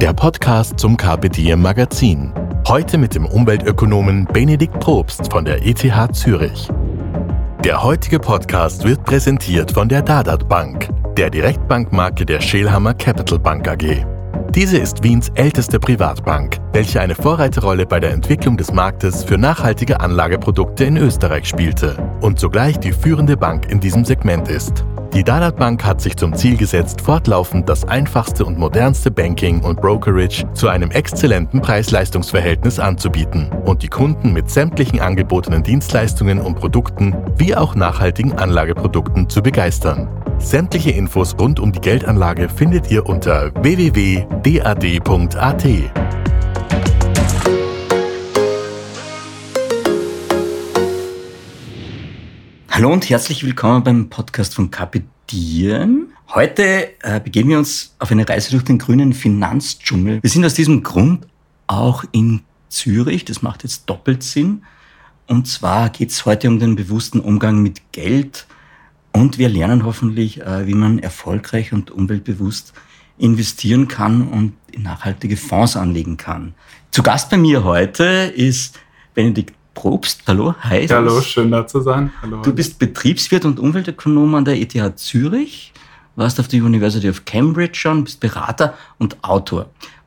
der Podcast zum Diem Magazin. Heute mit dem Umweltökonomen Benedikt Probst von der ETH Zürich. Der heutige Podcast wird präsentiert von der Dadat Bank, der Direktbankmarke der Schelhammer Capital Bank AG. Diese ist Wiens älteste Privatbank, welche eine Vorreiterrolle bei der Entwicklung des Marktes für nachhaltige Anlageprodukte in Österreich spielte und zugleich die führende Bank in diesem Segment ist. Die Dalat Bank hat sich zum Ziel gesetzt, fortlaufend das einfachste und modernste Banking und Brokerage zu einem exzellenten Preis-Leistungs-Verhältnis anzubieten und die Kunden mit sämtlichen angebotenen Dienstleistungen und Produkten wie auch nachhaltigen Anlageprodukten zu begeistern. Sämtliche Infos rund um die Geldanlage findet ihr unter www.dad.at. Hallo und herzlich willkommen beim Podcast von Kapitieren. Heute äh, begeben wir uns auf eine Reise durch den grünen Finanzdschungel. Wir sind aus diesem Grund auch in Zürich. Das macht jetzt doppelt Sinn. Und zwar geht es heute um den bewussten Umgang mit Geld. Und wir lernen hoffentlich, äh, wie man erfolgreich und umweltbewusst investieren kann und in nachhaltige Fonds anlegen kann. Zu Gast bei mir heute ist Benedikt Probst. Hallo, hi. Hallo, schön da zu sein. Hallo. Du bist Betriebswirt und Umweltökonom an der ETH Zürich, warst auf der University of Cambridge schon, bist Berater und Autor.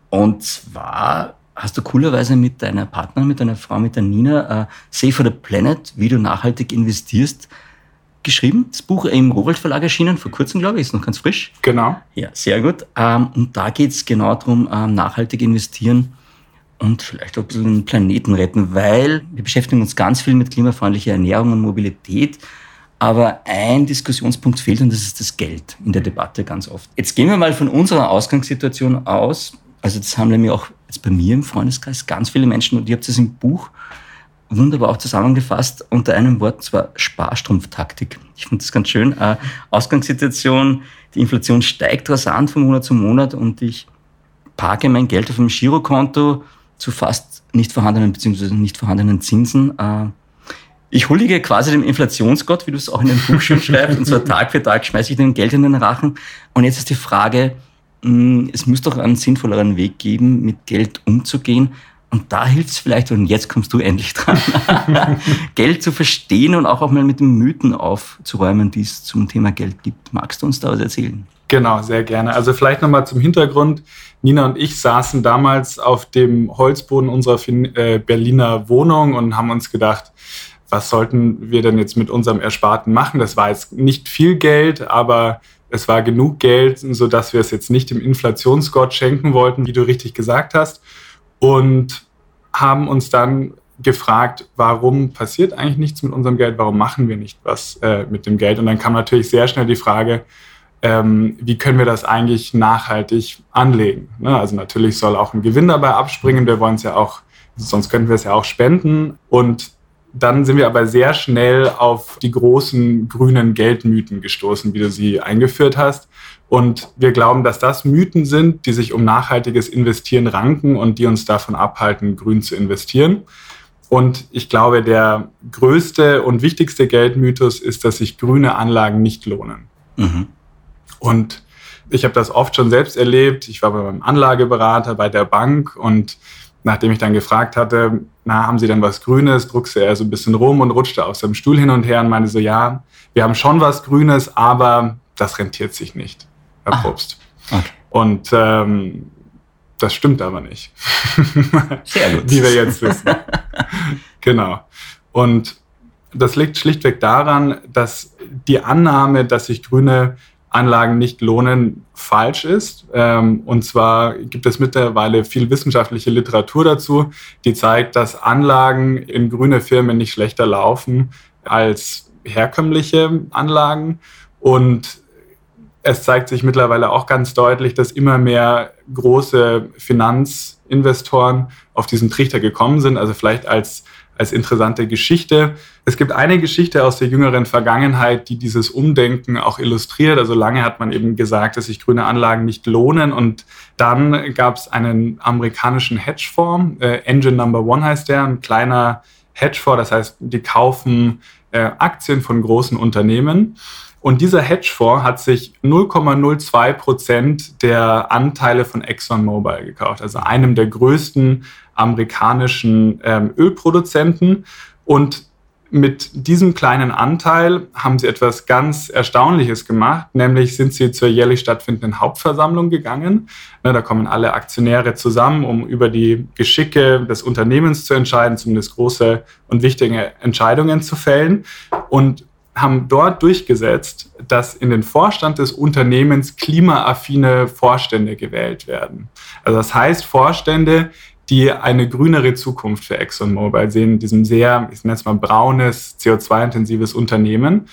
Und zwar hast du coolerweise mit deiner Partnerin, mit deiner Frau, mit der Nina, uh, Save for the Planet, wie du nachhaltig investierst, geschrieben. Das Buch im Rowold Verlag erschienen, vor kurzem, glaube ich, ist noch ganz frisch. Genau. Ja, sehr gut. Um, und da geht es genau darum, um, nachhaltig investieren und vielleicht auch ein bisschen den Planeten retten, weil wir beschäftigen uns ganz viel mit klimafreundlicher Ernährung und Mobilität. Aber ein Diskussionspunkt fehlt und das ist das Geld in der Debatte ganz oft. Jetzt gehen wir mal von unserer Ausgangssituation aus. Also das haben nämlich auch jetzt bei mir im Freundeskreis ganz viele Menschen und ihr habt es im Buch wunderbar auch zusammengefasst unter einem Wort, zwar Sparstrumpftaktik. Ich finde das ganz schön. Äh, Ausgangssituation, die Inflation steigt rasant von Monat zu Monat und ich parke mein Geld auf einem Girokonto zu fast nicht vorhandenen bzw. nicht vorhandenen Zinsen. Äh, ich huldige quasi dem Inflationsgott, wie du es auch in dem Buch schön schreibst, und zwar Tag für Tag schmeiße ich dem Geld in den Rachen. Und jetzt ist die Frage, hm, es muss doch einen sinnvolleren Weg geben, mit Geld umzugehen. Und da hilft es vielleicht, und jetzt kommst du endlich dran, Geld zu verstehen und auch, auch mal mit den Mythen aufzuräumen, die es zum Thema Geld gibt. Magst du uns da was erzählen? Genau, sehr gerne. Also vielleicht nochmal zum Hintergrund. Nina und ich saßen damals auf dem Holzboden unserer äh, Berliner Wohnung und haben uns gedacht, was sollten wir denn jetzt mit unserem Ersparten machen? Das war jetzt nicht viel Geld, aber es war genug Geld, sodass wir es jetzt nicht dem Inflationsgott schenken wollten, wie du richtig gesagt hast. Und haben uns dann gefragt, warum passiert eigentlich nichts mit unserem Geld? Warum machen wir nicht was äh, mit dem Geld? Und dann kam natürlich sehr schnell die Frage, ähm, wie können wir das eigentlich nachhaltig anlegen? Ne? Also natürlich soll auch ein Gewinn dabei abspringen. Wir wollen es ja auch, sonst könnten wir es ja auch spenden. Und dann sind wir aber sehr schnell auf die großen grünen Geldmythen gestoßen, wie du sie eingeführt hast. Und wir glauben, dass das Mythen sind, die sich um nachhaltiges Investieren ranken und die uns davon abhalten, grün zu investieren. Und ich glaube, der größte und wichtigste Geldmythos ist, dass sich grüne Anlagen nicht lohnen. Mhm. Und ich habe das oft schon selbst erlebt. Ich war beim Anlageberater bei der Bank und nachdem ich dann gefragt hatte, na, haben Sie denn was Grünes, druckste er so ein bisschen rum und rutschte auf seinem Stuhl hin und her und meinte so, ja, wir haben schon was Grünes, aber das rentiert sich nicht, Herr ah, Probst. Okay. Und ähm, das stimmt aber nicht. Sehr gut. Wie wir jetzt wissen. genau. Und das liegt schlichtweg daran, dass die Annahme, dass sich grüne Anlagen nicht lohnen, falsch ist. Ähm, und zwar gibt es mittlerweile viel wissenschaftliche Literatur dazu, die zeigt, dass Anlagen in grüne Firmen nicht schlechter laufen als herkömmliche Anlagen. Und es zeigt sich mittlerweile auch ganz deutlich, dass immer mehr große Finanzinvestoren auf diesen Trichter gekommen sind. Also vielleicht als, als interessante Geschichte. Es gibt eine Geschichte aus der jüngeren Vergangenheit, die dieses Umdenken auch illustriert. Also lange hat man eben gesagt, dass sich grüne Anlagen nicht lohnen. Und dann gab es einen amerikanischen Hedgefonds, äh, Engine Number One heißt der, ein kleiner Hedgefonds. Das heißt, die kaufen äh, Aktien von großen Unternehmen. Und dieser Hedgefonds hat sich 0,02 Prozent der Anteile von ExxonMobil gekauft, also einem der größten amerikanischen ähm, Ölproduzenten. Und mit diesem kleinen Anteil haben sie etwas ganz Erstaunliches gemacht, nämlich sind sie zur jährlich stattfindenden Hauptversammlung gegangen. Ne, da kommen alle Aktionäre zusammen, um über die Geschicke des Unternehmens zu entscheiden, zumindest große und wichtige Entscheidungen zu fällen. Und haben dort durchgesetzt, dass in den Vorstand des Unternehmens klimaaffine Vorstände gewählt werden. Also das heißt Vorstände, die eine grünere Zukunft für ExxonMobil sehen, diesem sehr, ich nenne es mal braunes, CO2-intensives Unternehmen.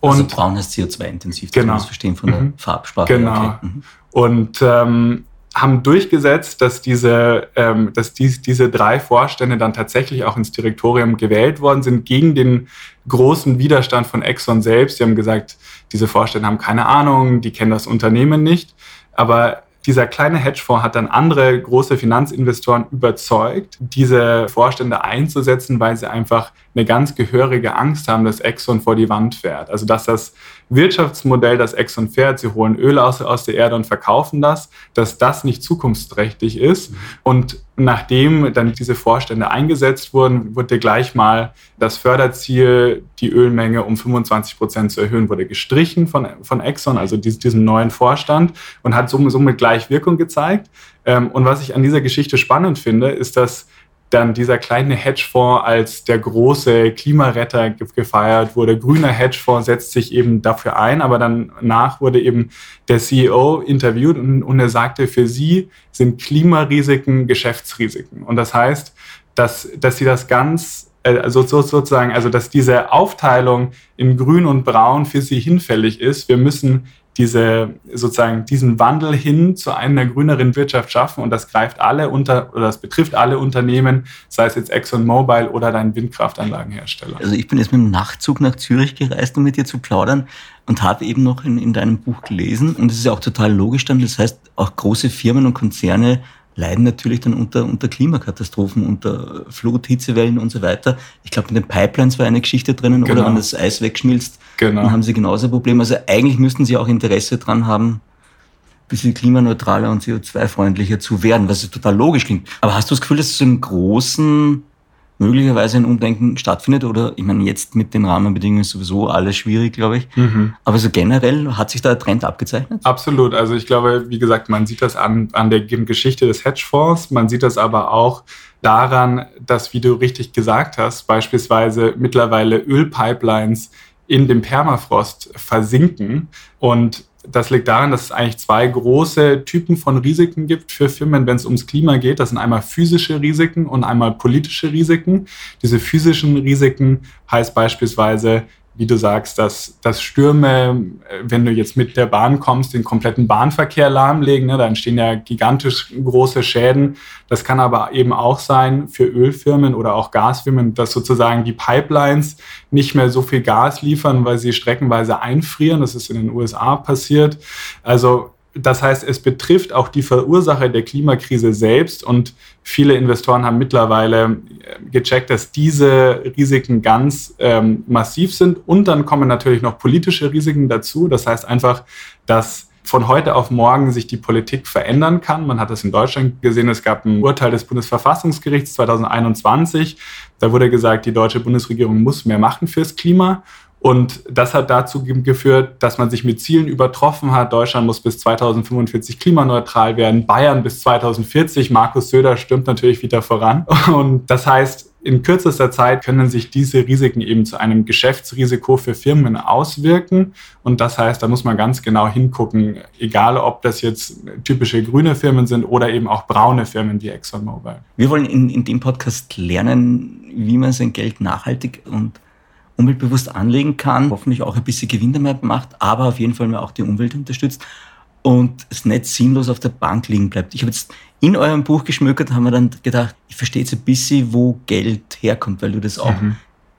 Also Und also braunes CO2-intensiv, genau. das verstehen von der mhm. Farbsprache. Genau. Okay. Mhm. Und ähm, haben durchgesetzt, dass diese, ähm, dass dies, diese drei Vorstände dann tatsächlich auch ins Direktorium gewählt worden sind, gegen den großen Widerstand von Exxon selbst. Sie haben gesagt, diese Vorstände haben keine Ahnung, die kennen das Unternehmen nicht. Aber dieser kleine Hedgefonds hat dann andere große Finanzinvestoren überzeugt, diese Vorstände einzusetzen, weil sie einfach eine ganz gehörige Angst haben, dass Exxon vor die Wand fährt. Also dass das Wirtschaftsmodell, das Exxon fährt, sie holen Öl aus, aus der Erde und verkaufen das, dass das nicht zukunftsträchtig ist. Und nachdem dann diese Vorstände eingesetzt wurden, wurde gleich mal das Förderziel, die Ölmenge um 25 Prozent zu erhöhen, wurde gestrichen von, von Exxon, also diesem neuen Vorstand, und hat somit gleich Wirkung gezeigt. Ähm, und was ich an dieser Geschichte spannend finde, ist, dass dann dieser kleine Hedgefonds als der große Klimaretter gefeiert wurde. Grüner Hedgefonds setzt sich eben dafür ein, aber dann nach wurde eben der CEO interviewt und, und er sagte, für sie sind Klimarisiken Geschäftsrisiken. Und das heißt, dass, dass sie das ganz also sozusagen, also dass diese Aufteilung in Grün und Braun für sie hinfällig ist. Wir müssen diese, sozusagen diesen Wandel hin zu einer grüneren Wirtschaft schaffen und das greift alle unter oder das betrifft alle Unternehmen, sei es jetzt ExxonMobil oder dein Windkraftanlagenhersteller. Also ich bin jetzt mit dem Nachtzug nach Zürich gereist, um mit dir zu plaudern und habe eben noch in, in deinem Buch gelesen und es ist ja auch total logisch dann, das heißt auch große Firmen und Konzerne leiden natürlich dann unter, unter Klimakatastrophen, unter Flut, Hitzewellen und so weiter. Ich glaube, in den Pipelines war eine Geschichte drinnen, genau. oder wenn das Eis wegschmilzt, genau. dann haben sie genauso Probleme. Also eigentlich müssten sie auch Interesse dran haben, ein bisschen klimaneutraler und CO2-freundlicher zu werden, was total logisch klingt. Aber hast du das Gefühl, dass es im Großen möglicherweise ein Umdenken stattfindet oder ich meine, jetzt mit den Rahmenbedingungen ist sowieso alles schwierig, glaube ich. Mhm. Aber so generell hat sich da ein Trend abgezeichnet? Absolut. Also ich glaube, wie gesagt, man sieht das an, an der Geschichte des Hedgefonds, man sieht das aber auch daran, dass, wie du richtig gesagt hast, beispielsweise mittlerweile Ölpipelines in dem Permafrost versinken und das liegt daran, dass es eigentlich zwei große Typen von Risiken gibt für Firmen, wenn es ums Klima geht. Das sind einmal physische Risiken und einmal politische Risiken. Diese physischen Risiken heißt beispielsweise, wie du sagst, dass, dass Stürme, äh, wenn du jetzt mit der Bahn kommst, den kompletten Bahnverkehr lahmlegen. Ne? Da entstehen ja gigantisch große Schäden. Das kann aber eben auch sein für Ölfirmen oder auch Gasfirmen, dass sozusagen die Pipelines nicht mehr so viel Gas liefern, weil sie streckenweise einfrieren. Das ist in den USA passiert. Also das heißt, es betrifft auch die Verursacher der Klimakrise selbst und viele Investoren haben mittlerweile äh, gecheckt, dass diese Risiken ganz ähm, massiv sind und dann kommen natürlich noch politische Risiken dazu. Das heißt einfach, dass von heute auf morgen sich die Politik verändern kann. Man hat das in Deutschland gesehen. Es gab ein Urteil des Bundesverfassungsgerichts 2021. Da wurde gesagt, die deutsche Bundesregierung muss mehr machen fürs Klima. Und das hat dazu geführt, dass man sich mit Zielen übertroffen hat. Deutschland muss bis 2045 klimaneutral werden, Bayern bis 2040. Markus Söder stürmt natürlich wieder voran. Und das heißt, in kürzester Zeit können sich diese Risiken eben zu einem Geschäftsrisiko für Firmen auswirken. Und das heißt, da muss man ganz genau hingucken, egal ob das jetzt typische grüne Firmen sind oder eben auch braune Firmen wie ExxonMobil. Wir wollen in, in dem Podcast lernen, wie man sein Geld nachhaltig und umweltbewusst anlegen kann, hoffentlich auch ein bisschen Gewinn damit macht, aber auf jeden Fall auch die Umwelt unterstützt und es nicht sinnlos auf der Bank liegen bleibt. Ich habe jetzt in eurem Buch geschmökert, haben wir dann gedacht, ich verstehe jetzt ein bisschen, wo Geld herkommt, weil du das auch mhm.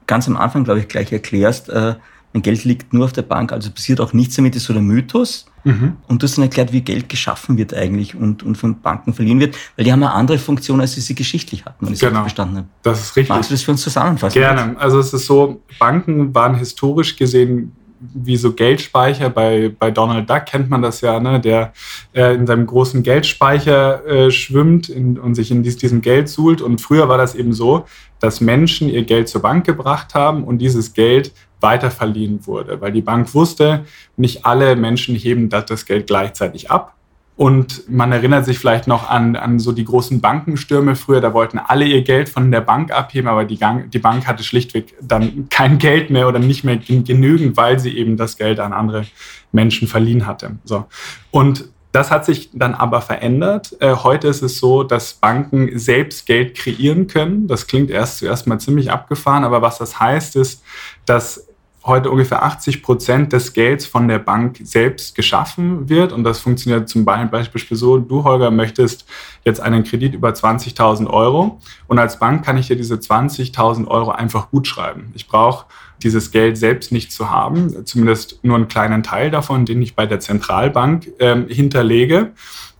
ganz am Anfang, glaube ich, gleich erklärst. Äh, mein Geld liegt nur auf der Bank, also passiert auch nichts damit, ist so der Mythos. Mhm. Und du hast dann erklärt, wie Geld geschaffen wird eigentlich und, und von Banken verliehen wird, weil die haben eine andere Funktion, als sie sie geschichtlich hatten, wenn ich genau. das verstanden habe. Das ist richtig. Magst du das für uns zusammenfassen? Gerne. Also es ist so, Banken waren historisch gesehen wie so Geldspeicher. Bei, bei Donald Duck kennt man das ja, ne? der äh, in seinem großen Geldspeicher äh, schwimmt in, und sich in dies, diesem Geld suhlt. Und früher war das eben so, dass Menschen ihr Geld zur Bank gebracht haben und dieses Geld weiterverliehen wurde, weil die Bank wusste, nicht alle Menschen heben das Geld gleichzeitig ab und man erinnert sich vielleicht noch an, an so die großen Bankenstürme früher. Da wollten alle ihr Geld von der Bank abheben, aber die, Gang, die Bank hatte schlichtweg dann kein Geld mehr oder nicht mehr genügend, weil sie eben das Geld an andere Menschen verliehen hatte. So. Und das hat sich dann aber verändert. Äh, heute ist es so, dass Banken selbst Geld kreieren können. Das klingt erst zuerst mal ziemlich abgefahren, aber was das heißt, ist, dass heute ungefähr 80 Prozent des Gelds von der Bank selbst geschaffen wird. Und das funktioniert zum Beispiel so, du, Holger, möchtest jetzt einen Kredit über 20.000 Euro. Und als Bank kann ich dir diese 20.000 Euro einfach gut schreiben. Ich brauche dieses Geld selbst nicht zu haben, zumindest nur einen kleinen Teil davon, den ich bei der Zentralbank äh, hinterlege.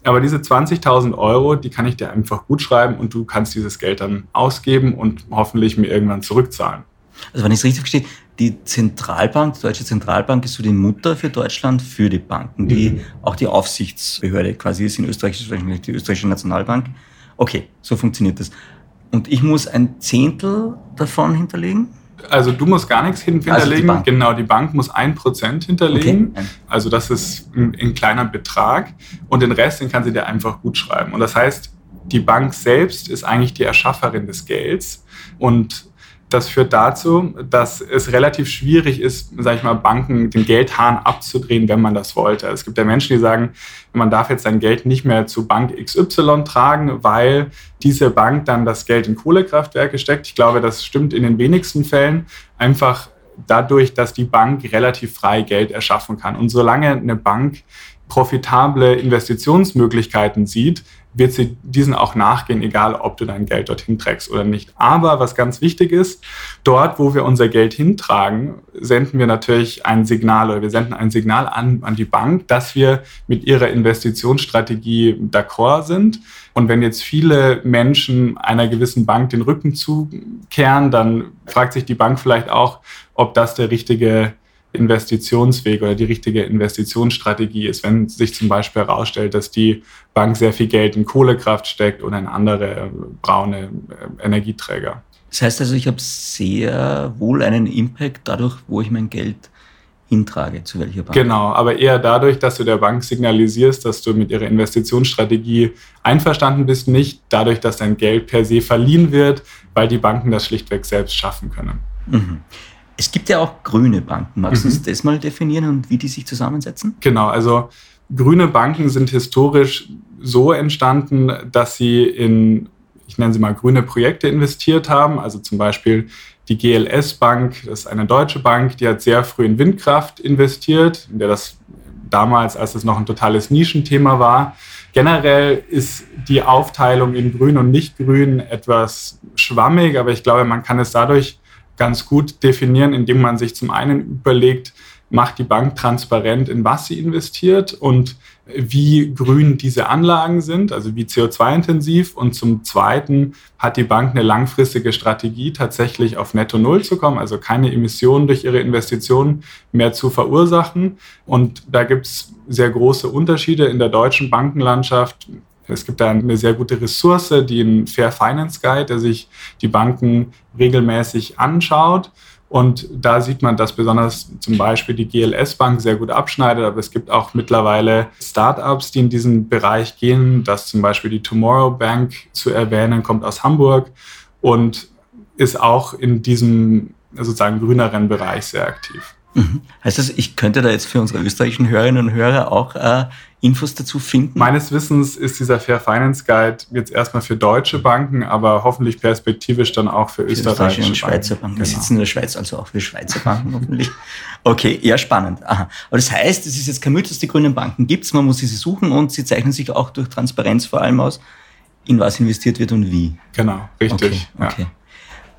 Aber diese 20.000 Euro, die kann ich dir einfach gut schreiben und du kannst dieses Geld dann ausgeben und hoffentlich mir irgendwann zurückzahlen. Also wenn ich es richtig verstehe, die Zentralbank, die Deutsche Zentralbank ist so die Mutter für Deutschland, für die Banken, die mhm. auch die Aufsichtsbehörde quasi ist in Österreich, die österreichische Nationalbank. Okay, so funktioniert das. Und ich muss ein Zehntel davon hinterlegen? Also du musst gar nichts hinterlegen. Also die. Genau, die Bank muss ein Prozent hinterlegen. Okay. Also das ist ein, ein, kleiner Betrag. Und den Rest, den kann sie dir einfach gut schreiben. Und das heißt, die Bank selbst ist eigentlich die Erschafferin des Gelds. Und das führt dazu, dass es relativ schwierig ist, sage ich mal, Banken den Geldhahn abzudrehen, wenn man das wollte. Es gibt ja Menschen, die sagen, man darf jetzt sein Geld nicht mehr zu Bank XY tragen, weil diese Bank dann das Geld in Kohlekraftwerke steckt. Ich glaube, das stimmt in den wenigsten Fällen. Einfach dadurch, dass die Bank relativ frei Geld erschaffen kann. Und solange eine Bank profitable Investitionsmöglichkeiten sieht, wird sie diesen auch nachgehen, egal ob du dein Geld dorthin trägst oder nicht. Aber was ganz wichtig ist, dort, wo wir unser Geld hintragen, senden wir natürlich ein Signal oder wir senden ein Signal an, an die Bank, dass wir mit ihrer Investitionsstrategie d'accord sind. Und wenn jetzt viele Menschen einer gewissen Bank den Rücken zukehren, dann fragt sich die Bank vielleicht auch, ob das der richtige Investitionsweg oder die richtige Investitionsstrategie ist, wenn sich zum Beispiel herausstellt, dass die Bank sehr viel Geld in Kohlekraft steckt oder in andere braune äh, Energieträger. Das heißt also, ich habe sehr wohl einen Impact dadurch, wo ich mein Geld hintrage, zu welcher Bank. Genau, aber eher dadurch, dass du der Bank signalisierst, dass du mit ihrer Investitionsstrategie einverstanden bist, nicht dadurch, dass dein Geld per se verliehen wird, weil die Banken das schlichtweg selbst schaffen können. Mhm. Es gibt ja auch grüne Banken. Magst du mhm. uns das mal definieren und wie die sich zusammensetzen? Genau, also grüne Banken sind historisch so entstanden, dass sie in, ich nenne sie mal, grüne Projekte investiert haben. Also zum Beispiel die GLS Bank, das ist eine deutsche Bank, die hat sehr früh in Windkraft investiert, in der das damals, als es noch ein totales Nischenthema war. Generell ist die Aufteilung in grün und nicht grün etwas schwammig, aber ich glaube, man kann es dadurch ganz gut definieren, indem man sich zum einen überlegt, macht die Bank transparent, in was sie investiert und wie grün diese Anlagen sind, also wie CO2-intensiv. Und zum Zweiten hat die Bank eine langfristige Strategie, tatsächlich auf Netto Null zu kommen, also keine Emissionen durch ihre Investitionen mehr zu verursachen. Und da gibt es sehr große Unterschiede in der deutschen Bankenlandschaft. Es gibt da eine sehr gute Ressource, die ein Fair Finance Guide, der sich die Banken regelmäßig anschaut. Und da sieht man, dass besonders zum Beispiel die GLS Bank sehr gut abschneidet, aber es gibt auch mittlerweile Startups, die in diesen Bereich gehen. Das zum Beispiel die Tomorrow Bank zu erwähnen, kommt aus Hamburg und ist auch in diesem sozusagen grüneren Bereich sehr aktiv. Mhm. Heißt das, ich könnte da jetzt für unsere österreichischen Hörerinnen und Hörer auch äh, Infos dazu finden? Meines Wissens ist dieser Fair Finance Guide jetzt erstmal für deutsche Banken, aber hoffentlich perspektivisch dann auch für, für österreichische und Schweizer Banken. Banken. Genau. Wir sitzen in der Schweiz, also auch für Schweizer Banken hoffentlich. Okay, ja, spannend. Aha. Aber das heißt, es ist jetzt kein Mythos, die grünen Banken gibt es, man muss sie suchen und sie zeichnen sich auch durch Transparenz vor allem aus, in was investiert wird und wie. Genau, richtig. Okay, okay. Ja.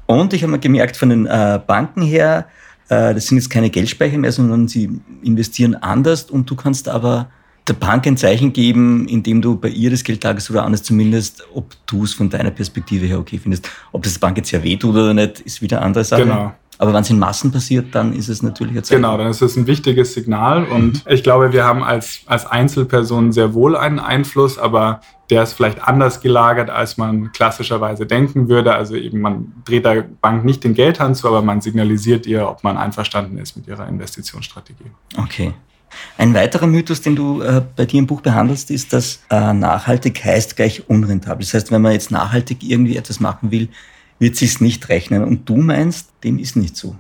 Und ich habe mal gemerkt, von den äh, Banken her, das sind jetzt keine Geldspeicher mehr, sondern sie investieren anders und du kannst aber der Bank ein Zeichen geben, indem du bei ihr das Geld tagst oder anders zumindest, ob du es von deiner Perspektive her okay findest. Ob das Bank jetzt ja wehtut oder nicht, ist wieder eine andere Sache. Genau. Aber wenn es in Massen passiert, dann ist es natürlich Zeichen. Genau, dann ist es ein wichtiges Signal. Und mhm. ich glaube, wir haben als, als Einzelpersonen sehr wohl einen Einfluss, aber der ist vielleicht anders gelagert, als man klassischerweise denken würde. Also eben, man dreht der Bank nicht den Geldhand zu, aber man signalisiert ihr, ob man einverstanden ist mit ihrer Investitionsstrategie. Okay. Ein weiterer Mythos, den du äh, bei dir im Buch behandelst, ist, dass äh, nachhaltig heißt gleich unrentabel. Das heißt, wenn man jetzt nachhaltig irgendwie etwas machen will, wird sie es nicht rechnen. Und du meinst, dem ist nicht so.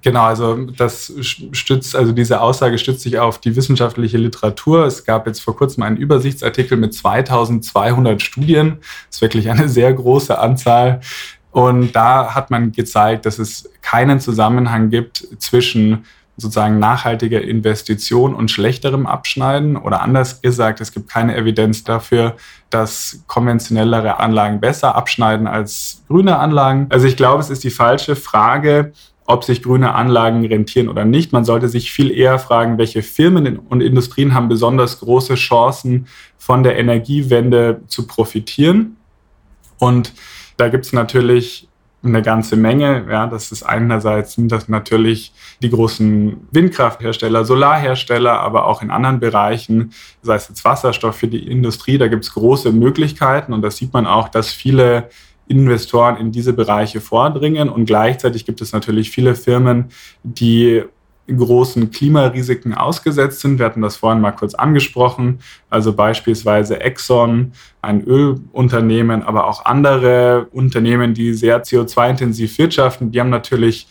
Genau, also das stützt, also diese Aussage stützt sich auf die wissenschaftliche Literatur. Es gab jetzt vor kurzem einen Übersichtsartikel mit 2200 Studien. Das ist wirklich eine sehr große Anzahl. Und da hat man gezeigt, dass es keinen Zusammenhang gibt zwischen sozusagen nachhaltige Investition und schlechterem Abschneiden oder anders gesagt, es gibt keine Evidenz dafür, dass konventionellere Anlagen besser abschneiden als grüne Anlagen. Also ich glaube, es ist die falsche Frage, ob sich grüne Anlagen rentieren oder nicht. Man sollte sich viel eher fragen, welche Firmen und Industrien haben besonders große Chancen, von der Energiewende zu profitieren. Und da gibt es natürlich eine ganze Menge. Ja, das ist einerseits sind das natürlich die großen Windkrafthersteller, Solarhersteller, aber auch in anderen Bereichen, sei es jetzt Wasserstoff für die Industrie, da gibt es große Möglichkeiten und da sieht man auch, dass viele Investoren in diese Bereiche vordringen und gleichzeitig gibt es natürlich viele Firmen, die großen Klimarisiken ausgesetzt sind. Wir hatten das vorhin mal kurz angesprochen. Also beispielsweise Exxon, ein Ölunternehmen, aber auch andere Unternehmen, die sehr CO2-intensiv wirtschaften, die haben natürlich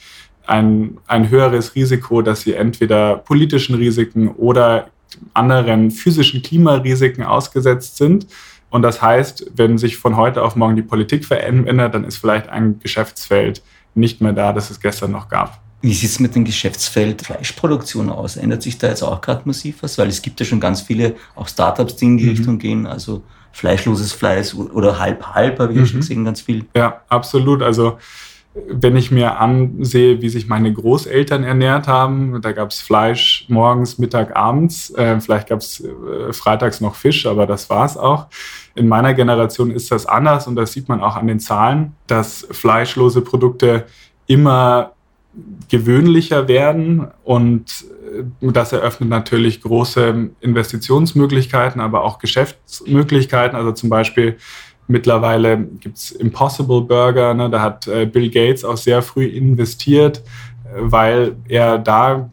ein, ein höheres Risiko, dass sie entweder politischen Risiken oder anderen physischen Klimarisiken ausgesetzt sind. Und das heißt, wenn sich von heute auf morgen die Politik verändert, dann ist vielleicht ein Geschäftsfeld nicht mehr da, das es gestern noch gab. Wie sieht es mit dem Geschäftsfeld Fleischproduktion aus? Ändert sich da jetzt auch gerade massiv was? Weil es gibt ja schon ganz viele auch Startups, die in die mhm. Richtung gehen. Also fleischloses Fleisch oder halb-halb, habe ich mhm. ja schon gesehen, ganz viel. Ja, absolut. Also wenn ich mir ansehe, wie sich meine Großeltern ernährt haben, da gab es Fleisch morgens, Mittag, abends. Äh, vielleicht gab es äh, freitags noch Fisch, aber das war es auch. In meiner Generation ist das anders und das sieht man auch an den Zahlen, dass fleischlose Produkte immer gewöhnlicher werden und äh, das eröffnet natürlich große Investitionsmöglichkeiten, aber auch Geschäftsmöglichkeiten. Also zum Beispiel mittlerweile gibt es Impossible Burger, ne? da hat äh, Bill Gates auch sehr früh investiert, äh, weil er da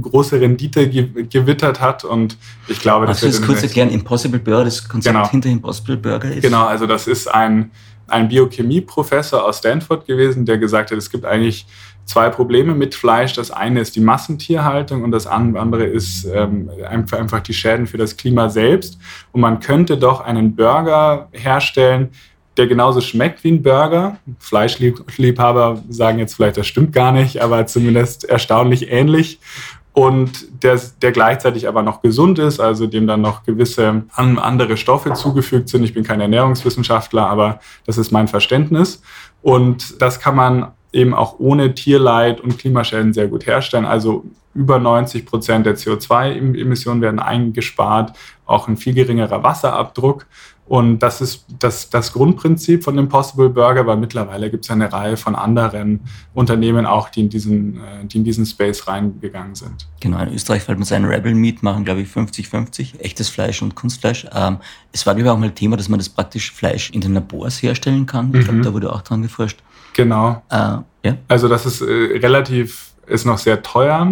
große Rendite gewittert hat und ich glaube, das wird... kurz erklären, Impossible Burger, das Konzept genau. hinter Impossible Burger ist? Genau, also das ist ein, ein Biochemie-Professor aus Stanford gewesen, der gesagt hat, es gibt eigentlich zwei Probleme mit Fleisch. Das eine ist die Massentierhaltung und das andere ist ähm, einfach die Schäden für das Klima selbst. Und man könnte doch einen Burger herstellen, der genauso schmeckt wie ein Burger. Fleischliebhaber sagen jetzt vielleicht, das stimmt gar nicht, aber zumindest erstaunlich ähnlich. Und der, der gleichzeitig aber noch gesund ist, also dem dann noch gewisse andere Stoffe zugefügt sind. Ich bin kein Ernährungswissenschaftler, aber das ist mein Verständnis. Und das kann man eben auch ohne Tierleid und Klimaschäden sehr gut herstellen. Also über 90 Prozent der CO2-Emissionen werden eingespart, auch ein viel geringerer Wasserabdruck. Und das ist das, das Grundprinzip von Impossible Burger, weil mittlerweile gibt es eine Reihe von anderen Unternehmen auch, die in diesen, äh, die in diesen Space reingegangen sind. Genau, in Österreich fällt man seinen Rebel Meat machen, glaube ich, 50-50, echtes Fleisch und Kunstfleisch. Ähm, es war, glaube ich, auch mal Thema, dass man das praktisch Fleisch in den Labors herstellen kann. Ich glaube, mhm. da wurde auch dran geforscht. Genau. Äh, ja. Also das ist äh, relativ, ist noch sehr teuer,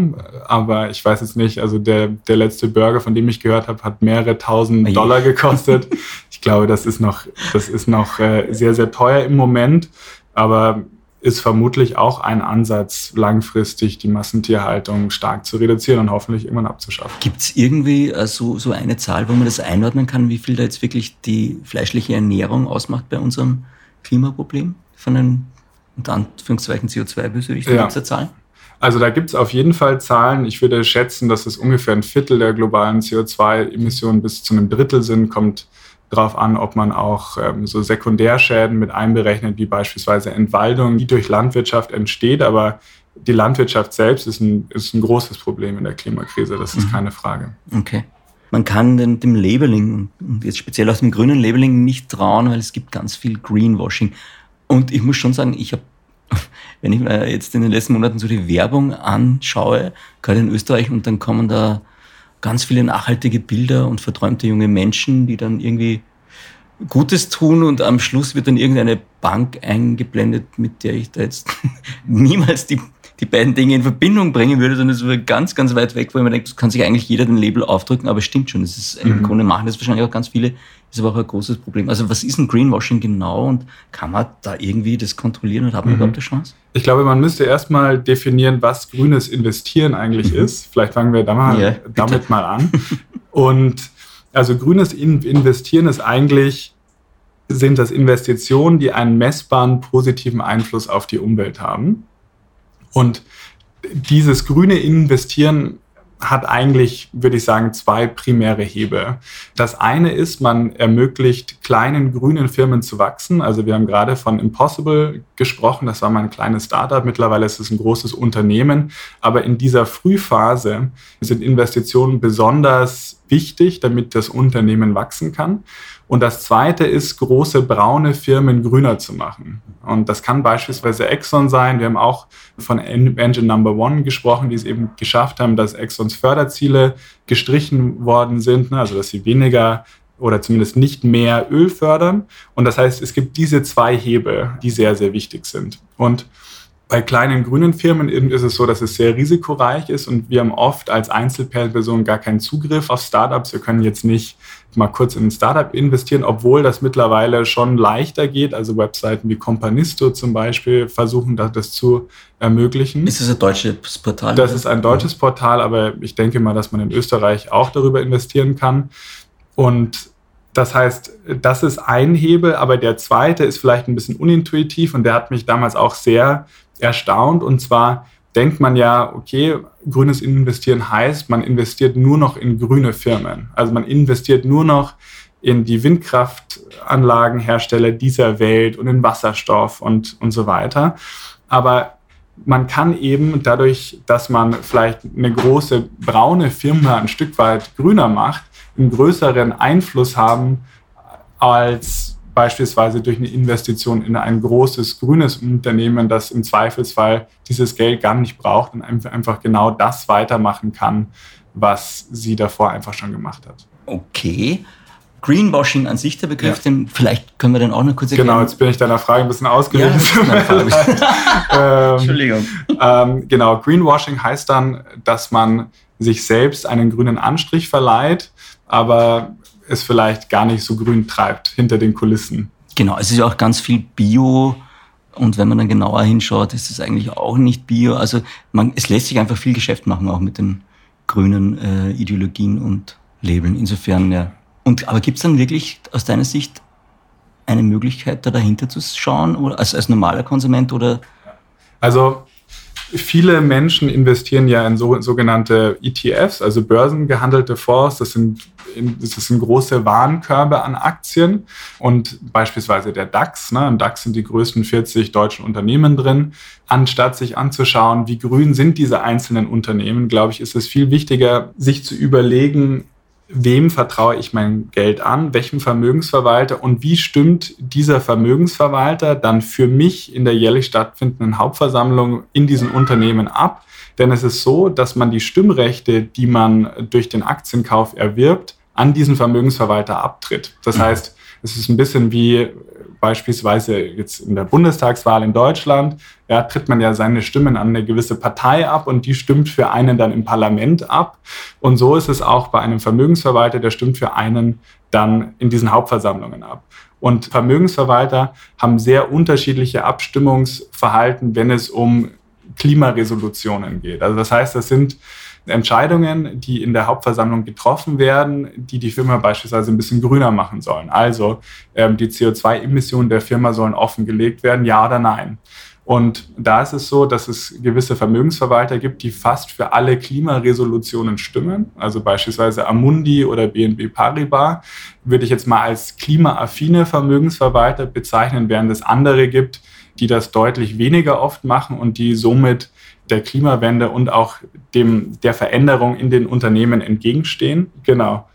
aber ich weiß jetzt nicht, also der, der letzte Burger, von dem ich gehört habe, hat mehrere tausend Dollar gekostet. ich glaube, das ist noch, das ist noch äh, sehr, sehr teuer im Moment, aber ist vermutlich auch ein Ansatz, langfristig die Massentierhaltung stark zu reduzieren und hoffentlich irgendwann abzuschaffen. Gibt es irgendwie äh, so, so eine Zahl, wo man das einordnen kann, wie viel da jetzt wirklich die fleischliche Ernährung ausmacht bei unserem Klimaproblem? Von den unter Anführungszeichen CO2-Bösewichten ja. gibt es Zahlen? Also da gibt es auf jeden Fall Zahlen. Ich würde schätzen, dass es ungefähr ein Viertel der globalen CO2-Emissionen bis zu einem Drittel sind. Kommt darauf an, ob man auch ähm, so Sekundärschäden mit einberechnet, wie beispielsweise Entwaldung, die durch Landwirtschaft entsteht. Aber die Landwirtschaft selbst ist ein, ist ein großes Problem in der Klimakrise, das ist mhm. keine Frage. Okay. Man kann den, dem Labeling, und jetzt speziell aus dem grünen Labeling, nicht trauen, weil es gibt ganz viel Greenwashing. Und ich muss schon sagen, ich habe, wenn ich mir jetzt in den letzten Monaten so die Werbung anschaue, gerade in Österreich, und dann kommen da ganz viele nachhaltige Bilder und verträumte junge Menschen, die dann irgendwie Gutes tun und am Schluss wird dann irgendeine Bank eingeblendet, mit der ich da jetzt niemals die, die beiden Dinge in Verbindung bringen würde, sondern es wäre ganz, ganz weit weg, wo ich mir denke, das kann sich eigentlich jeder den Label aufdrücken, aber es stimmt schon. Das ist, mhm. Im Grunde machen das wahrscheinlich auch ganz viele, ist aber auch ein großes Problem. Also was ist ein Greenwashing genau und kann man da irgendwie das kontrollieren und hat man mhm. überhaupt eine Chance? Ich glaube, man müsste erstmal definieren, was grünes Investieren eigentlich mhm. ist. Vielleicht fangen wir da mal, ja, damit mal an. Und also grünes Investieren ist eigentlich, sind das Investitionen, die einen messbaren positiven Einfluss auf die Umwelt haben. Und dieses grüne Investieren hat eigentlich, würde ich sagen, zwei primäre Hebel. Das eine ist, man ermöglicht kleinen grünen Firmen zu wachsen. Also wir haben gerade von Impossible gesprochen. Das war mal ein kleines Startup. Mittlerweile ist es ein großes Unternehmen. Aber in dieser Frühphase sind Investitionen besonders wichtig, damit das Unternehmen wachsen kann. Und das zweite ist, große braune Firmen grüner zu machen. Und das kann beispielsweise Exxon sein. Wir haben auch von Engine Number One gesprochen, die es eben geschafft haben, dass Exxons Förderziele gestrichen worden sind, ne? also dass sie weniger oder zumindest nicht mehr Öl fördern. Und das heißt, es gibt diese zwei Hebel, die sehr, sehr wichtig sind. Und bei kleinen grünen Firmen ist es so, dass es sehr risikoreich ist und wir haben oft als Einzelperson gar keinen Zugriff auf Startups. Wir können jetzt nicht mal kurz in ein Startup investieren, obwohl das mittlerweile schon leichter geht. Also Webseiten wie Companisto zum Beispiel versuchen das zu ermöglichen. Ist es ein deutsches Portal? Das ist ein deutsches Portal, aber ich denke mal, dass man in Österreich auch darüber investieren kann. Und das heißt, das ist ein Hebel, aber der zweite ist vielleicht ein bisschen unintuitiv und der hat mich damals auch sehr erstaunt. Und zwar denkt man ja, okay, grünes Investieren heißt, man investiert nur noch in grüne Firmen. Also man investiert nur noch in die Windkraftanlagenhersteller dieser Welt und in Wasserstoff und, und so weiter. Aber man kann eben dadurch, dass man vielleicht eine große braune Firma ein Stück weit grüner macht, einen größeren Einfluss haben als beispielsweise durch eine Investition in ein großes grünes Unternehmen, das im Zweifelsfall dieses Geld gar nicht braucht und einfach genau das weitermachen kann, was sie davor einfach schon gemacht hat. Okay. Greenwashing an sich der Begriff, ja. den vielleicht können wir den auch noch kurz erklären. Genau, jetzt bin ich deiner Frage ein bisschen ausgewichen. Ja, ähm, Entschuldigung. Ähm, genau, Greenwashing heißt dann, dass man sich selbst einen grünen Anstrich verleiht, aber es vielleicht gar nicht so grün treibt hinter den Kulissen. Genau, es ist ja auch ganz viel Bio. Und wenn man dann genauer hinschaut, ist es eigentlich auch nicht Bio. Also man, es lässt sich einfach viel Geschäft machen, auch mit den grünen äh, Ideologien und Labeln. Insofern, ja. Und, aber gibt es dann wirklich aus deiner Sicht eine Möglichkeit, da dahinter zu schauen, oder als, als normaler Konsument? Oder? Also Viele Menschen investieren ja in so, sogenannte ETFs, also börsengehandelte Fonds. Das sind, das sind große Warenkörbe an Aktien und beispielsweise der DAX. Ne? Im DAX sind die größten 40 deutschen Unternehmen drin. Anstatt sich anzuschauen, wie grün sind diese einzelnen Unternehmen, glaube ich, ist es viel wichtiger, sich zu überlegen, wem vertraue ich mein Geld an, welchem Vermögensverwalter und wie stimmt dieser Vermögensverwalter dann für mich in der jährlich stattfindenden Hauptversammlung in diesen Unternehmen ab. Denn es ist so, dass man die Stimmrechte, die man durch den Aktienkauf erwirbt, an diesen Vermögensverwalter abtritt. Das mhm. heißt, es ist ein bisschen wie beispielsweise jetzt in der Bundestagswahl in Deutschland, ja, tritt man ja seine Stimmen an eine gewisse Partei ab und die stimmt für einen dann im Parlament ab. Und so ist es auch bei einem Vermögensverwalter, der stimmt für einen dann in diesen Hauptversammlungen ab. Und Vermögensverwalter haben sehr unterschiedliche Abstimmungsverhalten, wenn es um Klimaresolutionen geht. Also das heißt, das sind Entscheidungen, die in der Hauptversammlung getroffen werden, die die Firma beispielsweise ein bisschen grüner machen sollen. Also ähm, die CO2-Emissionen der Firma sollen offengelegt werden, ja oder nein. Und da ist es so, dass es gewisse Vermögensverwalter gibt, die fast für alle Klimaresolutionen stimmen. Also beispielsweise Amundi oder BNB Paribas würde ich jetzt mal als klimaaffine Vermögensverwalter bezeichnen, während es andere gibt, die das deutlich weniger oft machen und die somit der Klimawende und auch dem, der Veränderung in den Unternehmen entgegenstehen. Genau.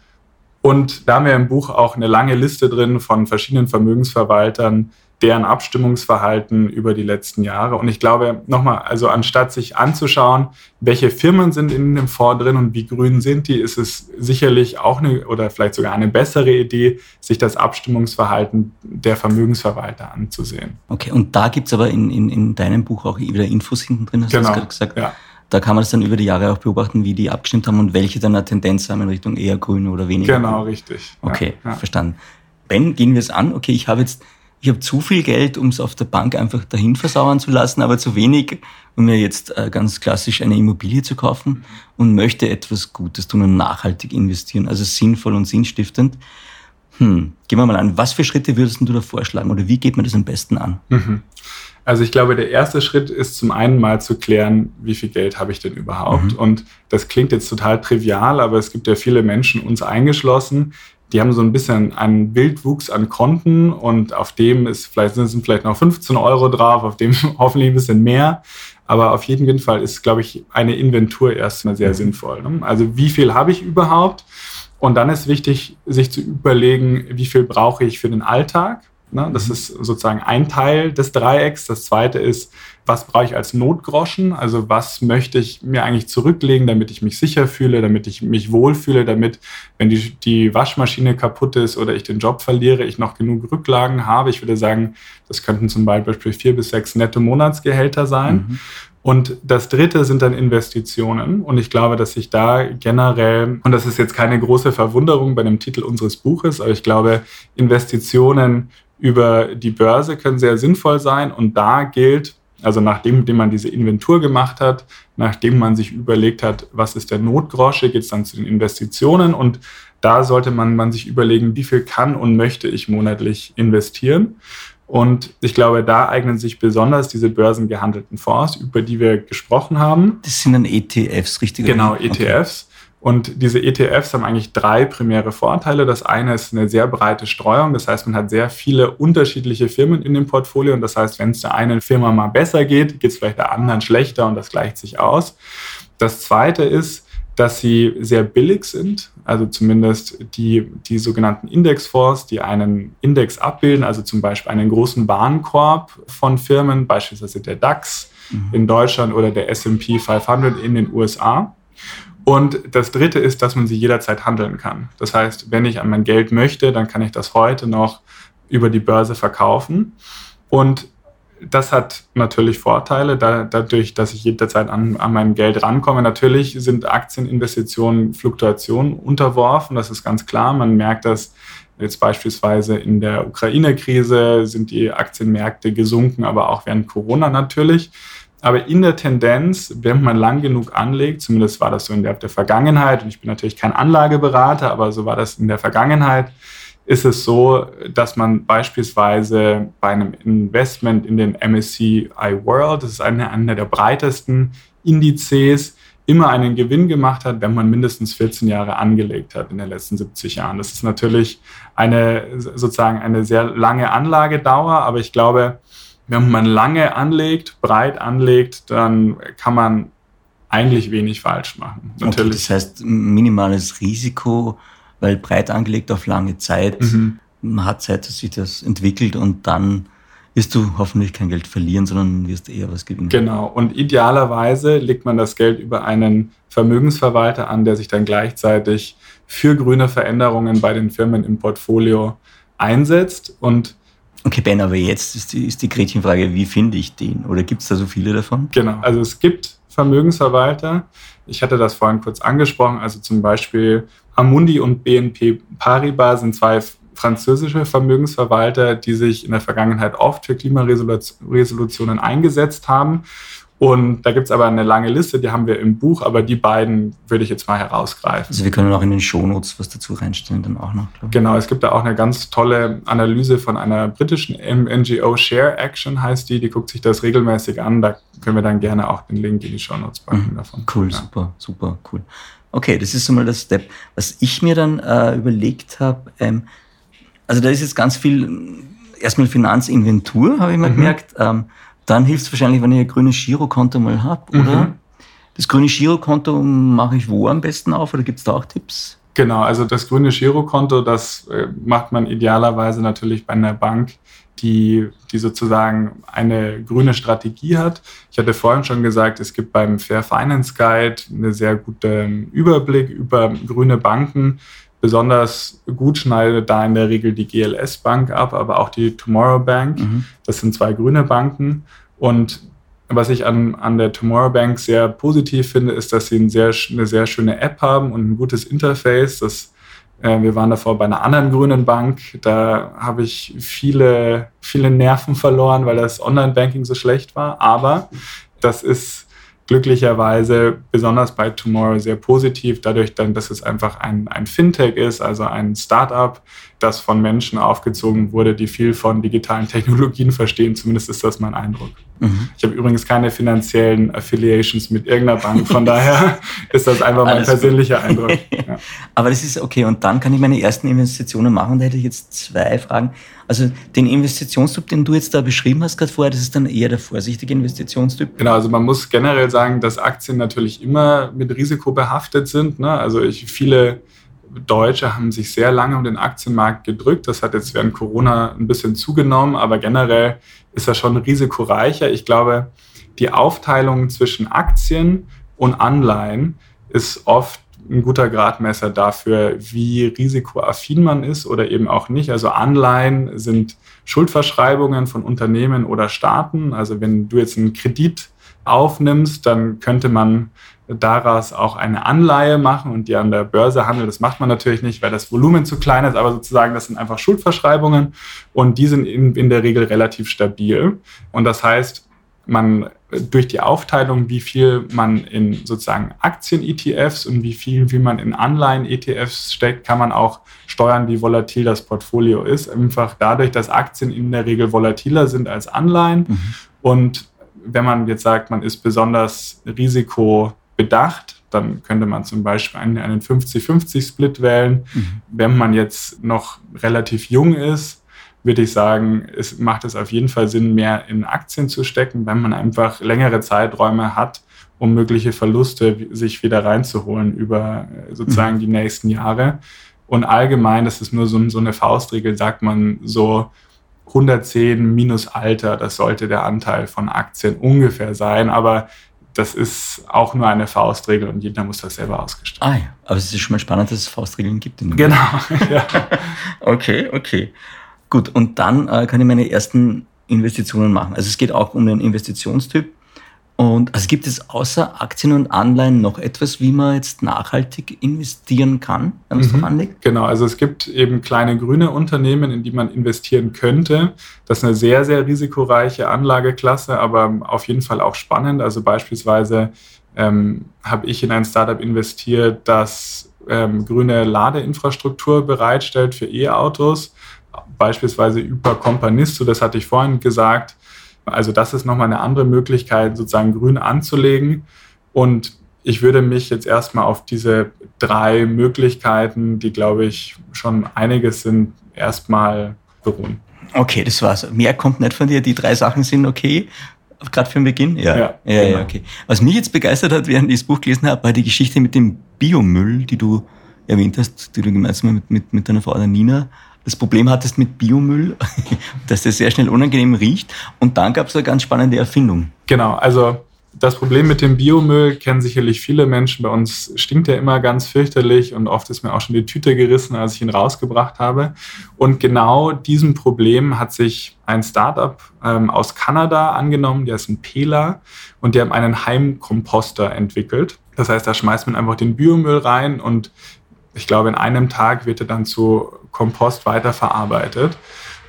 Und da haben wir im Buch auch eine lange Liste drin von verschiedenen Vermögensverwaltern, deren Abstimmungsverhalten über die letzten Jahre. Und ich glaube, nochmal, also anstatt sich anzuschauen, welche Firmen sind in dem Fonds drin und wie grün sind die, ist es sicherlich auch eine oder vielleicht sogar eine bessere Idee, sich das Abstimmungsverhalten der Vermögensverwalter anzusehen. Okay, und da gibt es aber in, in, in deinem Buch auch wieder Infos hinten drin, hast genau. du gerade gesagt. Ja. Da kann man das dann über die Jahre auch beobachten, wie die abgestimmt haben und welche dann eine Tendenz haben in Richtung eher grün oder weniger. Genau, grün. richtig. Okay, ja, ja. verstanden. Ben, gehen wir es an. Okay, ich habe jetzt ich habe zu viel Geld, um es auf der Bank einfach dahin versauern zu lassen, aber zu wenig, um mir jetzt äh, ganz klassisch eine Immobilie zu kaufen und möchte etwas Gutes tun und nachhaltig investieren, also sinnvoll und sinnstiftend. Hm, gehen wir mal an, was für Schritte würdest du da vorschlagen oder wie geht man das am besten an? Mhm. Also ich glaube, der erste Schritt ist zum einen mal zu klären, wie viel Geld habe ich denn überhaupt? Mhm. Und das klingt jetzt total trivial, aber es gibt ja viele Menschen, uns eingeschlossen, die haben so ein bisschen einen Wildwuchs an Konten und auf dem ist vielleicht, sind vielleicht noch 15 Euro drauf, auf dem hoffentlich ein bisschen mehr. Aber auf jeden Fall ist, glaube ich, eine Inventur erstmal sehr mhm. sinnvoll. Ne? Also wie viel habe ich überhaupt? Und dann ist wichtig, sich zu überlegen, wie viel brauche ich für den Alltag? Ne? Das mhm. ist sozusagen ein Teil des Dreiecks. Das zweite ist, was brauche ich als Notgroschen? Also was möchte ich mir eigentlich zurücklegen, damit ich mich sicher fühle, damit ich mich wohlfühle, damit, wenn die, die Waschmaschine kaputt ist oder ich den Job verliere, ich noch genug Rücklagen habe. Ich würde sagen, das könnten zum Beispiel vier bis sechs nette Monatsgehälter sein. Mhm. Und das dritte sind dann Investitionen. Und ich glaube, dass sich da generell, und das ist jetzt keine große Verwunderung bei dem Titel unseres Buches, aber ich glaube, Investitionen über die Börse können sehr sinnvoll sein. Und da gilt, also nachdem man diese Inventur gemacht hat, nachdem man sich überlegt hat, was ist der Notgrosche, geht es dann zu den Investitionen. Und da sollte man, man sich überlegen, wie viel kann und möchte ich monatlich investieren. Und ich glaube, da eignen sich besonders diese börsengehandelten Fonds, über die wir gesprochen haben. Das sind dann ETFs, richtig? Genau, ETFs. Und diese ETFs haben eigentlich drei primäre Vorteile. Das eine ist eine sehr breite Streuung. Das heißt, man hat sehr viele unterschiedliche Firmen in dem Portfolio. Und das heißt, wenn es der einen Firma mal besser geht, geht es vielleicht der anderen schlechter und das gleicht sich aus. Das zweite ist, dass sie sehr billig sind, also zumindest die, die sogenannten Indexfonds, die einen Index abbilden, also zum Beispiel einen großen Warenkorb von Firmen, beispielsweise der DAX mhm. in Deutschland oder der SP 500 in den USA. Und das Dritte ist, dass man sie jederzeit handeln kann. Das heißt, wenn ich an mein Geld möchte, dann kann ich das heute noch über die Börse verkaufen. Und das hat natürlich Vorteile, da, dadurch, dass ich jederzeit an, an mein Geld rankomme. Natürlich sind Aktieninvestitionen Fluktuationen unterworfen, das ist ganz klar. Man merkt das jetzt beispielsweise in der Ukraine-Krise sind die Aktienmärkte gesunken, aber auch während Corona natürlich. Aber in der Tendenz, wenn man lang genug anlegt, zumindest war das so in der, der Vergangenheit, und ich bin natürlich kein Anlageberater, aber so war das in der Vergangenheit, ist es so, dass man beispielsweise bei einem Investment in den MSCI World, das ist einer, einer der breitesten Indizes, immer einen Gewinn gemacht hat, wenn man mindestens 14 Jahre angelegt hat in den letzten 70 Jahren. Das ist natürlich eine sozusagen eine sehr lange Anlagedauer, aber ich glaube, wenn man lange anlegt, breit anlegt, dann kann man eigentlich wenig falsch machen. Natürlich. Okay, das heißt, minimales Risiko, weil breit angelegt auf lange Zeit. Mhm. Man hat Zeit, dass sich das entwickelt und dann wirst du hoffentlich kein Geld verlieren, sondern wirst eher was gewinnen. Genau. Und idealerweise legt man das Geld über einen Vermögensverwalter an, der sich dann gleichzeitig für grüne Veränderungen bei den Firmen im Portfolio einsetzt und Okay, Ben, aber jetzt ist die, ist die Gretchenfrage, wie finde ich den? Oder gibt es da so viele davon? Genau, also es gibt Vermögensverwalter. Ich hatte das vorhin kurz angesprochen. Also zum Beispiel Amundi und BNP Paribas sind zwei französische Vermögensverwalter, die sich in der Vergangenheit oft für Klimaresolutionen eingesetzt haben. Und da gibt es aber eine lange Liste, die haben wir im Buch, aber die beiden würde ich jetzt mal herausgreifen. Also wir können auch in den Shownotes was dazu reinstellen, dann auch noch. Genau, es gibt da auch eine ganz tolle Analyse von einer britischen NGO, Share Action heißt die, die guckt sich das regelmäßig an. Da können wir dann gerne auch den Link in die Shownotes packen mhm. davon. Cool, ja. super, super, cool. Okay, das ist so mal das Step. Was ich mir dann äh, überlegt habe, ähm, also da ist jetzt ganz viel, erstmal Finanzinventur, habe ich mal mhm. gemerkt. Ähm, dann hilft es wahrscheinlich, wenn ich ein grünes Girokonto mal habe, mhm. oder? Das grüne Girokonto mache ich wo am besten auf oder gibt es da auch Tipps? Genau, also das grüne Girokonto, das äh, macht man idealerweise natürlich bei einer Bank, die, die sozusagen eine grüne Strategie hat. Ich hatte vorhin schon gesagt, es gibt beim Fair Finance Guide einen sehr guten Überblick über grüne Banken. Besonders gut schneidet da in der Regel die GLS Bank ab, aber auch die Tomorrow Bank. Mhm. Das sind zwei grüne Banken. Und was ich an, an der Tomorrow Bank sehr positiv finde, ist, dass sie ein sehr, eine sehr schöne App haben und ein gutes Interface. Das, äh, wir waren davor bei einer anderen grünen Bank. Da habe ich viele, viele Nerven verloren, weil das Online-Banking so schlecht war. Aber das ist glücklicherweise besonders bei Tomorrow sehr positiv, dadurch dann, dass es einfach ein, ein Fintech ist, also ein Startup, das von Menschen aufgezogen wurde, die viel von digitalen Technologien verstehen. Zumindest ist das mein Eindruck. Mhm. Ich habe übrigens keine finanziellen Affiliations mit irgendeiner Bank, von daher ist das einfach mein Alles persönlicher gut. Eindruck. Ja. Aber das ist okay. Und dann kann ich meine ersten Investitionen machen. Da hätte ich jetzt zwei Fragen. Also den Investitionstyp, den du jetzt da beschrieben hast gerade vorher, das ist dann eher der vorsichtige Investitionstyp. Genau, also man muss generell sagen, dass Aktien natürlich immer mit Risiko behaftet sind. Ne? Also ich, viele Deutsche haben sich sehr lange um den Aktienmarkt gedrückt. Das hat jetzt während Corona ein bisschen zugenommen, aber generell ist er schon risikoreicher. Ich glaube, die Aufteilung zwischen Aktien und Anleihen ist oft ein guter Gradmesser dafür, wie risikoaffin man ist oder eben auch nicht. Also Anleihen sind Schuldverschreibungen von Unternehmen oder Staaten. Also wenn du jetzt einen Kredit aufnimmst, dann könnte man daraus auch eine Anleihe machen und die an der Börse handeln. Das macht man natürlich nicht, weil das Volumen zu klein ist, aber sozusagen das sind einfach Schuldverschreibungen und die sind in, in der Regel relativ stabil. Und das heißt, man durch die Aufteilung, wie viel man in sozusagen Aktien-ETFs und wie viel, wie man in Anleihen-ETFs steckt, kann man auch steuern, wie volatil das Portfolio ist. Einfach dadurch, dass Aktien in der Regel volatiler sind als Anleihen. Mhm. Und wenn man jetzt sagt, man ist besonders risiko bedacht. Dann könnte man zum Beispiel einen 50-50-Split wählen. Mhm. Wenn man jetzt noch relativ jung ist, würde ich sagen, es macht es auf jeden Fall Sinn, mehr in Aktien zu stecken, wenn man einfach längere Zeiträume hat, um mögliche Verluste sich wieder reinzuholen über äh, sozusagen mhm. die nächsten Jahre. Und allgemein, das ist nur so, so eine Faustregel, sagt man so 110 minus Alter, das sollte der Anteil von Aktien ungefähr sein. Aber das ist auch nur eine Faustregel und jeder muss das selber ausgestalten. Ah ja, aber es ist schon mal spannend, dass es Faustregeln gibt. genau. ja. okay, okay. Gut, und dann äh, kann ich meine ersten Investitionen machen. Also es geht auch um den Investitionstyp. Und also gibt es außer Aktien und Anleihen noch etwas, wie man jetzt nachhaltig investieren kann, wenn man es mhm. anlegt? Genau, also es gibt eben kleine grüne Unternehmen, in die man investieren könnte. Das ist eine sehr, sehr risikoreiche Anlageklasse, aber auf jeden Fall auch spannend. Also beispielsweise ähm, habe ich in ein Startup investiert, das ähm, grüne Ladeinfrastruktur bereitstellt für E-Autos, beispielsweise über Companisto, das hatte ich vorhin gesagt also das ist nochmal eine andere Möglichkeit, sozusagen grün anzulegen. Und ich würde mich jetzt erstmal auf diese drei Möglichkeiten, die, glaube ich, schon einiges sind, erstmal beruhen. Okay, das war's. Mehr kommt nicht von dir. Die drei Sachen sind okay. Gerade für den Beginn? Ja. Ja, ja, genau. ja, okay. Was mich jetzt begeistert hat, während ich das Buch gelesen habe, war die Geschichte mit dem Biomüll, die du erwähnt hast, die du gemeinsam mit, mit, mit deiner Frau der Nina das Problem hattest mit Biomüll, dass der sehr schnell unangenehm riecht. Und dann gab es eine ganz spannende Erfindung. Genau, also das Problem mit dem Biomüll kennen sicherlich viele Menschen. Bei uns stinkt er immer ganz fürchterlich und oft ist mir auch schon die Tüte gerissen, als ich ihn rausgebracht habe. Und genau diesem Problem hat sich ein Startup ähm, aus Kanada angenommen, der ist ein Pela und die haben einen Heimkomposter entwickelt. Das heißt, da schmeißt man einfach den Biomüll rein und ich glaube, in einem Tag wird er dann zu Kompost weiterverarbeitet.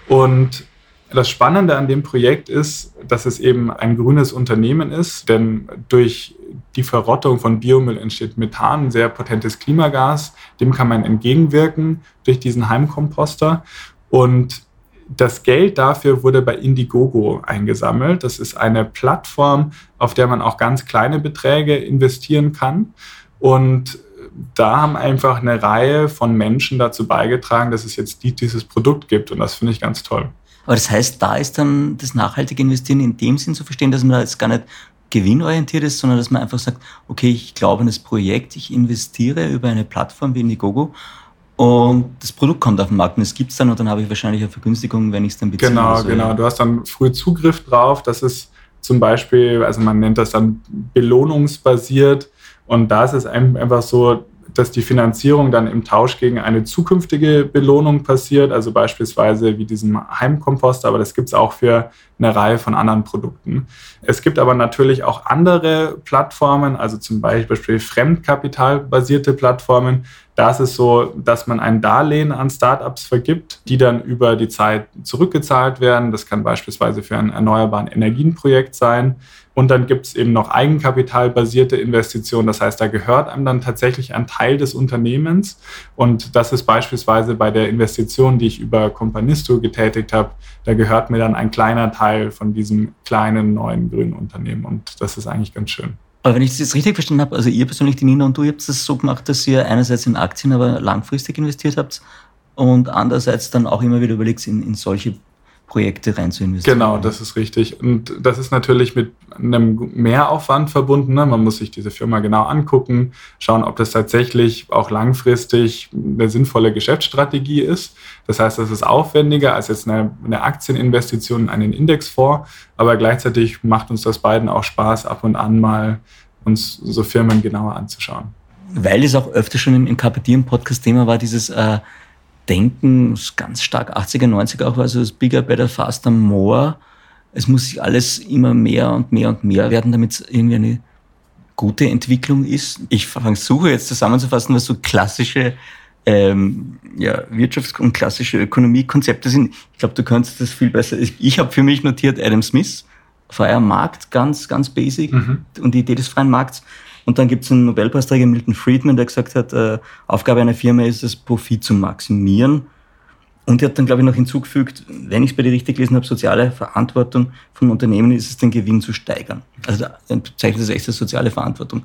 Und das Spannende an dem Projekt ist, dass es eben ein grünes Unternehmen ist, denn durch die Verrottung von Biomüll entsteht Methan, ein sehr potentes Klimagas. Dem kann man entgegenwirken durch diesen Heimkomposter. Und das Geld dafür wurde bei Indiegogo eingesammelt. Das ist eine Plattform, auf der man auch ganz kleine Beträge investieren kann. Und da haben einfach eine Reihe von Menschen dazu beigetragen, dass es jetzt dieses Produkt gibt. Und das finde ich ganz toll. Aber das heißt, da ist dann das nachhaltige Investieren in dem Sinn zu verstehen, dass man da jetzt gar nicht gewinnorientiert ist, sondern dass man einfach sagt, okay, ich glaube an das Projekt, ich investiere über eine Plattform wie Indiegogo und das Produkt kommt auf den Markt und es gibt es dann und dann habe ich wahrscheinlich eine Vergünstigung, wenn ich es dann beziehe. Genau, so, genau. Ja. Du hast dann früh Zugriff drauf. Das ist zum Beispiel, also man nennt das dann belohnungsbasiert und da ist es einfach so, dass die Finanzierung dann im Tausch gegen eine zukünftige Belohnung passiert, also beispielsweise wie diesem Heimkomposter, aber das gibt es auch für eine Reihe von anderen Produkten. Es gibt aber natürlich auch andere Plattformen, also zum Beispiel fremdkapitalbasierte Plattformen. Da ist es so, dass man ein Darlehen an Startups vergibt, die dann über die Zeit zurückgezahlt werden. Das kann beispielsweise für ein erneuerbaren Energienprojekt sein. Und dann gibt es eben noch eigenkapitalbasierte Investitionen. Das heißt, da gehört einem dann tatsächlich ein Teil des Unternehmens. Und das ist beispielsweise bei der Investition, die ich über Companisto getätigt habe, da gehört mir dann ein kleiner Teil von diesem kleinen neuen grünen Unternehmen. Und das ist eigentlich ganz schön. Aber wenn ich das jetzt richtig verstanden habe, also ihr persönlich, die Nina und du, ihr habt das so gemacht, dass ihr einerseits in Aktien, aber langfristig investiert habt und andererseits dann auch immer wieder überlegt, in, in solche Projekte rein zu investieren. Genau, das ist richtig. Und das ist natürlich mit einem Mehraufwand verbunden. Ne? Man muss sich diese Firma genau angucken, schauen, ob das tatsächlich auch langfristig eine sinnvolle Geschäftsstrategie ist. Das heißt, das ist aufwendiger als jetzt eine, eine Aktieninvestition in einen Indexfonds, aber gleichzeitig macht uns das beiden auch Spaß, ab und an mal uns so Firmen genauer anzuschauen. Weil es auch öfter schon im, im KPD-Podcast Thema war, dieses äh, Denken, ganz stark 80er, 90er auch, also das Bigger, Better, Faster, More. Es muss sich alles immer mehr und mehr und mehr werden, damit es irgendwie eine gute Entwicklung ist. Ich versuche jetzt zusammenzufassen, was so klassische ähm, ja, Wirtschafts- und klassische Ökonomiekonzepte sind. Ich glaube, du könntest das viel besser. Ich, ich habe für mich notiert Adam Smith, freier Markt, ganz, ganz basic mhm. und die Idee des freien Markts. Und dann gibt es einen Nobelpreisträger, Milton Friedman, der gesagt hat, äh, Aufgabe einer Firma ist es, Profit zu maximieren. Und er hat dann, glaube ich, noch hinzugefügt, wenn ich es bei dir richtig gelesen habe, soziale Verantwortung von Unternehmen ist es, den Gewinn zu steigern. Also dann bezeichnet das echt als soziale Verantwortung.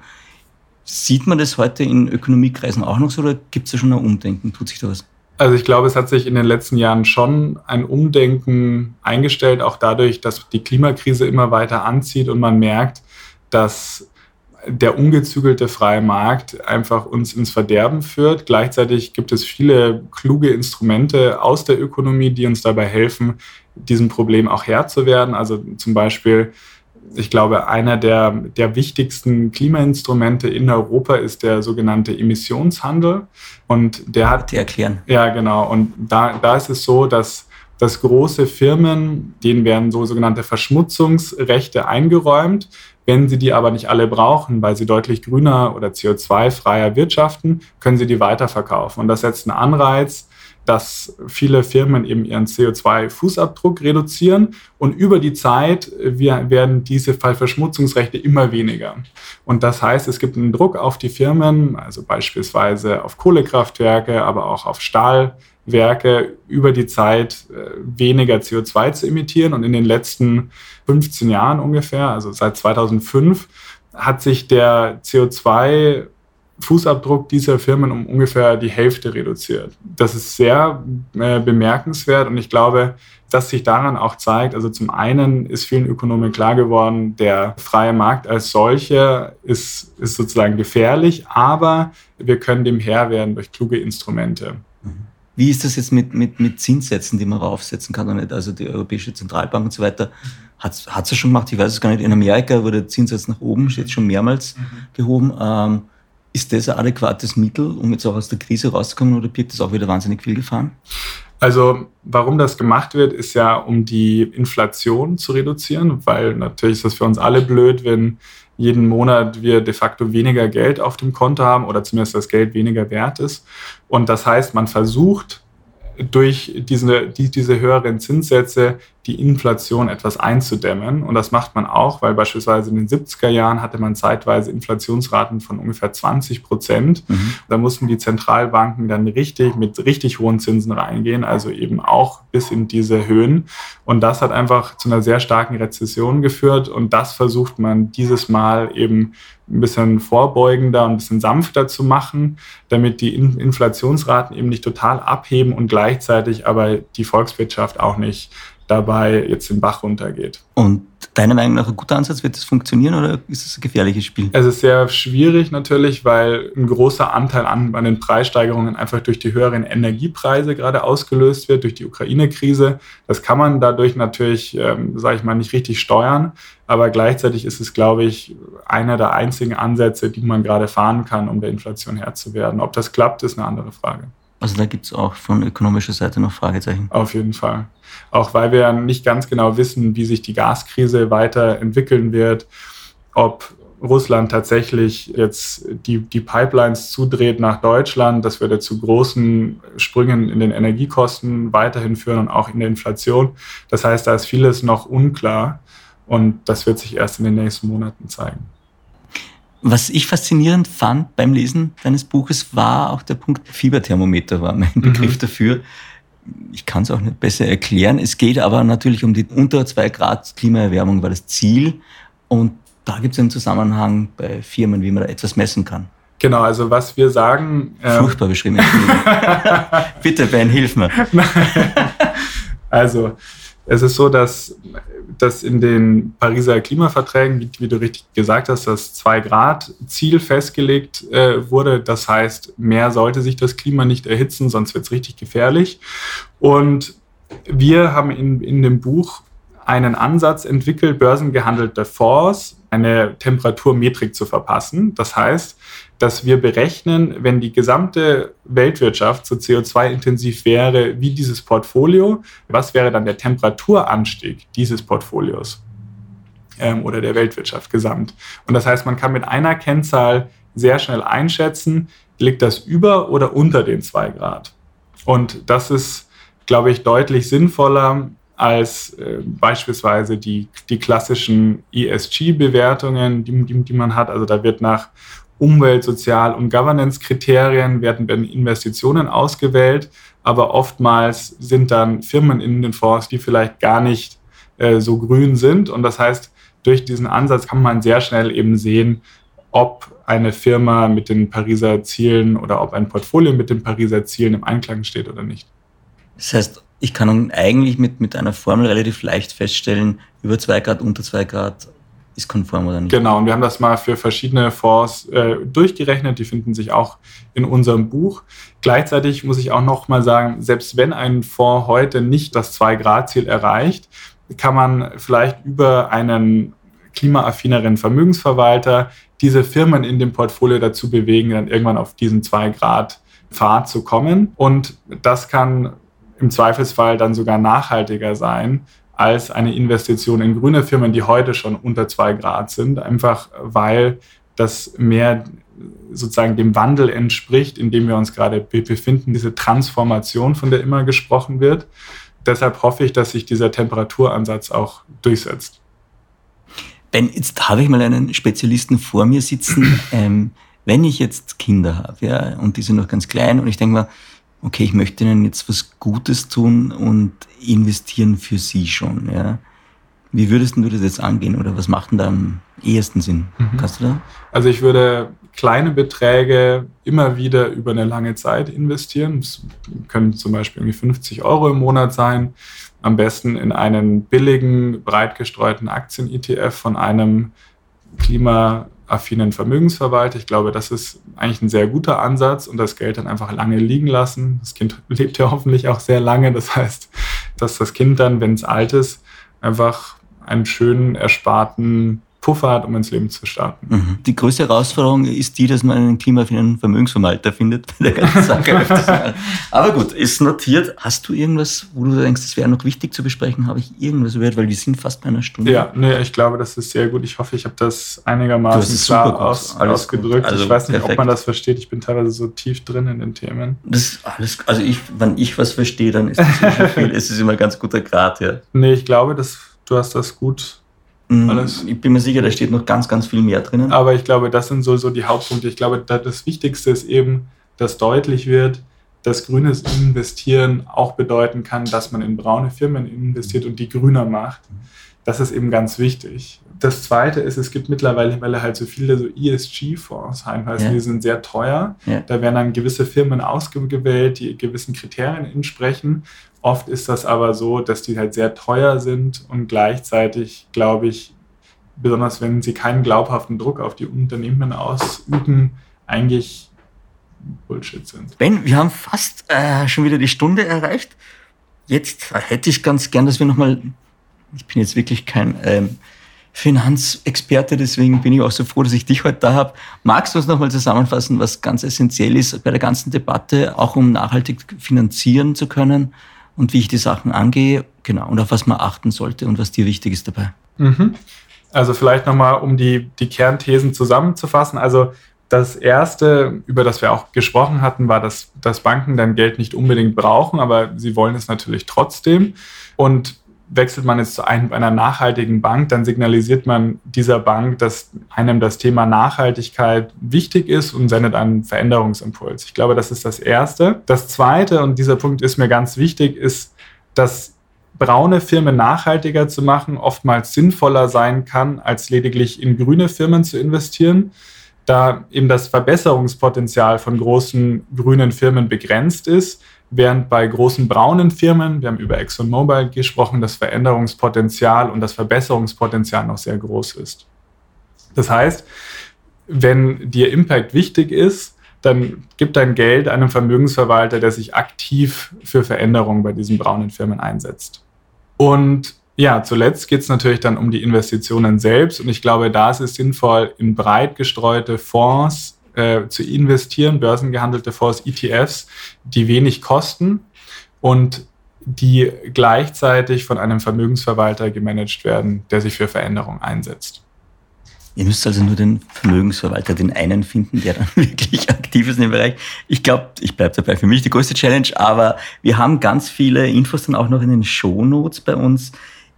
Sieht man das heute in Ökonomiekreisen auch noch so oder gibt es da schon ein Umdenken? Tut sich da was? Also ich glaube, es hat sich in den letzten Jahren schon ein Umdenken eingestellt, auch dadurch, dass die Klimakrise immer weiter anzieht und man merkt, dass der ungezügelte freie Markt einfach uns ins Verderben führt. Gleichzeitig gibt es viele kluge Instrumente aus der Ökonomie, die uns dabei helfen, diesem Problem auch Herr zu werden. Also zum Beispiel, ich glaube, einer der, der wichtigsten Klimainstrumente in Europa ist der sogenannte Emissionshandel. Und der hat. Die erklären. Ja, genau. Und da, da ist es so, dass dass große Firmen, denen werden so sogenannte Verschmutzungsrechte eingeräumt. Wenn sie die aber nicht alle brauchen, weil sie deutlich grüner oder CO2-freier wirtschaften, können sie die weiterverkaufen. Und das setzt einen Anreiz, dass viele Firmen eben ihren CO2-Fußabdruck reduzieren und über die Zeit werden diese Fallverschmutzungsrechte immer weniger. Und das heißt, es gibt einen Druck auf die Firmen, also beispielsweise auf Kohlekraftwerke, aber auch auf Stahlwerke, über die Zeit äh, weniger CO2 zu emittieren. Und in den letzten 15 Jahren ungefähr, also seit 2005, hat sich der CO2 Fußabdruck dieser Firmen um ungefähr die Hälfte reduziert. Das ist sehr äh, bemerkenswert und ich glaube, dass sich daran auch zeigt, also zum einen ist vielen Ökonomen klar geworden, der freie Markt als solcher ist, ist sozusagen gefährlich, aber wir können dem Herr werden durch kluge Instrumente. Wie ist das jetzt mit, mit, mit Zinssätzen, die man raufsetzen kann? Also die Europäische Zentralbank und so weiter hat es schon gemacht. Ich weiß es gar nicht. In Amerika wurde der Zinssatz nach oben, steht schon mehrmals mhm. gehoben. Ähm, ist das ein adäquates Mittel, um jetzt auch aus der Krise rauszukommen oder birgt das auch wieder wahnsinnig viel Gefahren? Also warum das gemacht wird, ist ja, um die Inflation zu reduzieren, weil natürlich ist das für uns alle blöd, wenn jeden Monat wir de facto weniger Geld auf dem Konto haben oder zumindest das Geld weniger wert ist. Und das heißt, man versucht durch diese, die, diese höheren Zinssätze die Inflation etwas einzudämmen. Und das macht man auch, weil beispielsweise in den 70er Jahren hatte man zeitweise Inflationsraten von ungefähr 20 Prozent. Mhm. Da mussten die Zentralbanken dann richtig mit richtig hohen Zinsen reingehen, also eben auch bis in diese Höhen. Und das hat einfach zu einer sehr starken Rezession geführt. Und das versucht man dieses Mal eben ein bisschen vorbeugender ein bisschen sanfter zu machen, damit die Inflationsraten eben nicht total abheben und gleichzeitig aber die Volkswirtschaft auch nicht dabei jetzt den Bach runtergeht. Und deiner Meinung nach ein guter Ansatz, wird das funktionieren oder ist es ein gefährliches Spiel? Es ist sehr schwierig natürlich, weil ein großer Anteil an, an den Preissteigerungen einfach durch die höheren Energiepreise gerade ausgelöst wird, durch die Ukraine-Krise. Das kann man dadurch natürlich, ähm, sage ich mal, nicht richtig steuern. Aber gleichzeitig ist es, glaube ich, einer der einzigen Ansätze, die man gerade fahren kann, um der Inflation Herr zu werden. Ob das klappt, ist eine andere Frage. Also da gibt es auch von ökonomischer Seite noch Fragezeichen. Auf jeden Fall. Auch weil wir nicht ganz genau wissen, wie sich die Gaskrise weiterentwickeln wird, ob Russland tatsächlich jetzt die, die Pipelines zudreht nach Deutschland. Das würde zu großen Sprüngen in den Energiekosten weiterhin führen und auch in der Inflation. Das heißt, da ist vieles noch unklar und das wird sich erst in den nächsten Monaten zeigen. Was ich faszinierend fand beim Lesen deines Buches war auch der Punkt Fieberthermometer war mein Begriff mhm. dafür. Ich kann es auch nicht besser erklären. Es geht aber natürlich um die unter zwei Grad Klimaerwärmung war das Ziel. Und da gibt es einen Zusammenhang bei Firmen, wie man da etwas messen kann. Genau, also was wir sagen. Ähm Furchtbar beschrieben. Bitte, Ben, hilf mir. also, es ist so, dass, dass in den Pariser Klimaverträgen, wie, wie du richtig gesagt hast, das 2-Grad-Ziel festgelegt äh, wurde. Das heißt, mehr sollte sich das Klima nicht erhitzen, sonst wird es richtig gefährlich. Und wir haben in, in dem Buch einen Ansatz entwickelt, börsengehandelte Fonds eine Temperaturmetrik zu verpassen. Das heißt, dass wir berechnen, wenn die gesamte Weltwirtschaft so CO2-intensiv wäre wie dieses Portfolio, was wäre dann der Temperaturanstieg dieses Portfolios ähm, oder der Weltwirtschaft gesamt. Und das heißt, man kann mit einer Kennzahl sehr schnell einschätzen, liegt das über oder unter den zwei Grad. Und das ist, glaube ich, deutlich sinnvoller, als äh, beispielsweise die, die klassischen ESG-Bewertungen, die, die, die man hat. Also da wird nach Umwelt-, Sozial- und Governance-Kriterien werden dann Investitionen ausgewählt, aber oftmals sind dann Firmen in den Fonds, die vielleicht gar nicht äh, so grün sind. Und das heißt, durch diesen Ansatz kann man sehr schnell eben sehen, ob eine Firma mit den Pariser Zielen oder ob ein Portfolio mit den Pariser Zielen im Einklang steht oder nicht. Das heißt, ich kann eigentlich mit, mit einer Formel relativ leicht feststellen, über zwei Grad, unter zwei Grad ist konform oder nicht. Genau, und wir haben das mal für verschiedene Fonds äh, durchgerechnet. Die finden sich auch in unserem Buch. Gleichzeitig muss ich auch noch mal sagen, selbst wenn ein Fonds heute nicht das 2-Grad-Ziel erreicht, kann man vielleicht über einen klimaaffineren Vermögensverwalter diese Firmen in dem Portfolio dazu bewegen, dann irgendwann auf diesen 2-Grad-Pfad zu kommen. Und das kann im Zweifelsfall dann sogar nachhaltiger sein als eine Investition in grüne Firmen, die heute schon unter zwei Grad sind, einfach weil das mehr sozusagen dem Wandel entspricht, in dem wir uns gerade befinden, diese Transformation, von der immer gesprochen wird. Deshalb hoffe ich, dass sich dieser Temperaturansatz auch durchsetzt. Ben, jetzt habe ich mal einen Spezialisten vor mir sitzen. Ähm, wenn ich jetzt Kinder habe, ja, und die sind noch ganz klein und ich denke mal, okay, ich möchte ihnen jetzt was Gutes tun und investieren für sie schon. Ja. Wie würdest du das jetzt angehen oder was macht denn da am ehesten Sinn? Mhm. Kannst du da? Also ich würde kleine Beträge immer wieder über eine lange Zeit investieren. Das können zum Beispiel irgendwie 50 Euro im Monat sein. Am besten in einen billigen, breit gestreuten Aktien-ETF von einem Klima affinen Vermögensverwalter. Ich glaube, das ist eigentlich ein sehr guter Ansatz und das Geld dann einfach lange liegen lassen. Das Kind lebt ja hoffentlich auch sehr lange. Das heißt, dass das Kind dann, wenn es alt ist, einfach einen schönen ersparten Puffer hat, um ins Leben zu starten. Mhm. Die größte Herausforderung ist die, dass man einen klimafairen Vermögensverwalter findet bei der ganzen Sache. Aber gut, ist notiert. Hast du irgendwas, wo du denkst, das wäre noch wichtig zu besprechen? Habe ich irgendwas gehört? Weil wir sind fast bei einer Stunde. Ja, nee, ich glaube, das ist sehr gut. Ich hoffe, ich habe das einigermaßen klar aus, ausgedrückt. Also ich weiß nicht, perfekt. ob man das versteht. Ich bin teilweise so tief drin in den Themen. Das alles, also ich, wenn ich was verstehe, dann ist das schon viel. es ist immer ein ganz guter Grad, ja. Nee, ich glaube, dass du hast das gut. Alles. Ich bin mir sicher, da steht noch ganz, ganz viel mehr drinnen. Aber ich glaube, das sind so, so die Hauptpunkte. Ich glaube, das Wichtigste ist eben, dass deutlich wird, dass grünes Investieren auch bedeuten kann, dass man in braune Firmen investiert und die grüner macht. Das ist eben ganz wichtig. Das Zweite ist, es gibt mittlerweile halt so viele so ESG-Fonds, heißt, ja. die sind sehr teuer. Ja. Da werden dann gewisse Firmen ausgewählt, die gewissen Kriterien entsprechen. Oft ist das aber so, dass die halt sehr teuer sind und gleichzeitig, glaube ich, besonders wenn sie keinen glaubhaften Druck auf die Unternehmen ausüben, eigentlich Bullshit sind. Ben, wir haben fast äh, schon wieder die Stunde erreicht. Jetzt hätte ich ganz gern, dass wir nochmal, ich bin jetzt wirklich kein ähm, Finanzexperte, deswegen bin ich auch so froh, dass ich dich heute da habe. Magst du uns nochmal zusammenfassen, was ganz essentiell ist bei der ganzen Debatte, auch um nachhaltig finanzieren zu können und wie ich die Sachen angehe, genau, und auf was man achten sollte und was dir wichtig ist dabei? Mhm. Also vielleicht nochmal, um die, die Kernthesen zusammenzufassen. Also das erste, über das wir auch gesprochen hatten, war, dass, dass Banken dein Geld nicht unbedingt brauchen, aber sie wollen es natürlich trotzdem. Und wechselt man jetzt zu einer nachhaltigen Bank, dann signalisiert man dieser Bank, dass einem das Thema Nachhaltigkeit wichtig ist und sendet einen Veränderungsimpuls. Ich glaube, das ist das Erste. Das Zweite, und dieser Punkt ist mir ganz wichtig, ist, dass braune Firmen nachhaltiger zu machen oftmals sinnvoller sein kann, als lediglich in grüne Firmen zu investieren da eben das Verbesserungspotenzial von großen grünen Firmen begrenzt ist, während bei großen braunen Firmen, wir haben über ExxonMobil gesprochen, das Veränderungspotenzial und das Verbesserungspotenzial noch sehr groß ist. Das heißt, wenn dir Impact wichtig ist, dann gib dein Geld einem Vermögensverwalter, der sich aktiv für Veränderungen bei diesen braunen Firmen einsetzt. Und ja, zuletzt geht es natürlich dann um die Investitionen selbst und ich glaube, da ist es sinnvoll, in breit gestreute Fonds äh, zu investieren, börsengehandelte Fonds, ETFs, die wenig kosten und die gleichzeitig von einem Vermögensverwalter gemanagt werden, der sich für Veränderung einsetzt. Ihr müsst also nur den Vermögensverwalter, den einen finden, der dann wirklich aktiv ist in dem Bereich. Ich glaube, ich bleibe dabei, für mich die größte Challenge, aber wir haben ganz viele Infos dann auch noch in den Shownotes bei uns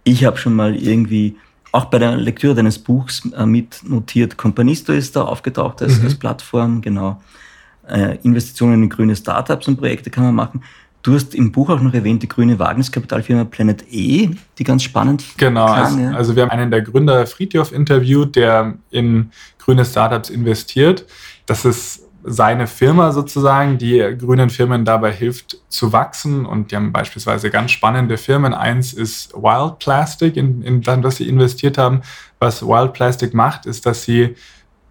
ich habe schon mal irgendwie auch bei der Lektüre deines Buchs äh, mitnotiert, Companisto ist da aufgetaucht als, mhm. als Plattform, genau. Äh, Investitionen in grüne Startups und Projekte kann man machen. Du hast im Buch auch noch erwähnt, die grüne Wagniskapitalfirma Planet E, die ganz spannend Genau, kann, also, ja. also wir haben einen der Gründer Friedhof interviewt, der in grüne Startups investiert. Das ist seine Firma sozusagen, die grünen Firmen dabei hilft zu wachsen. Und die haben beispielsweise ganz spannende Firmen. Eins ist Wild Plastic, in, in das sie investiert haben. Was Wild Plastic macht, ist, dass sie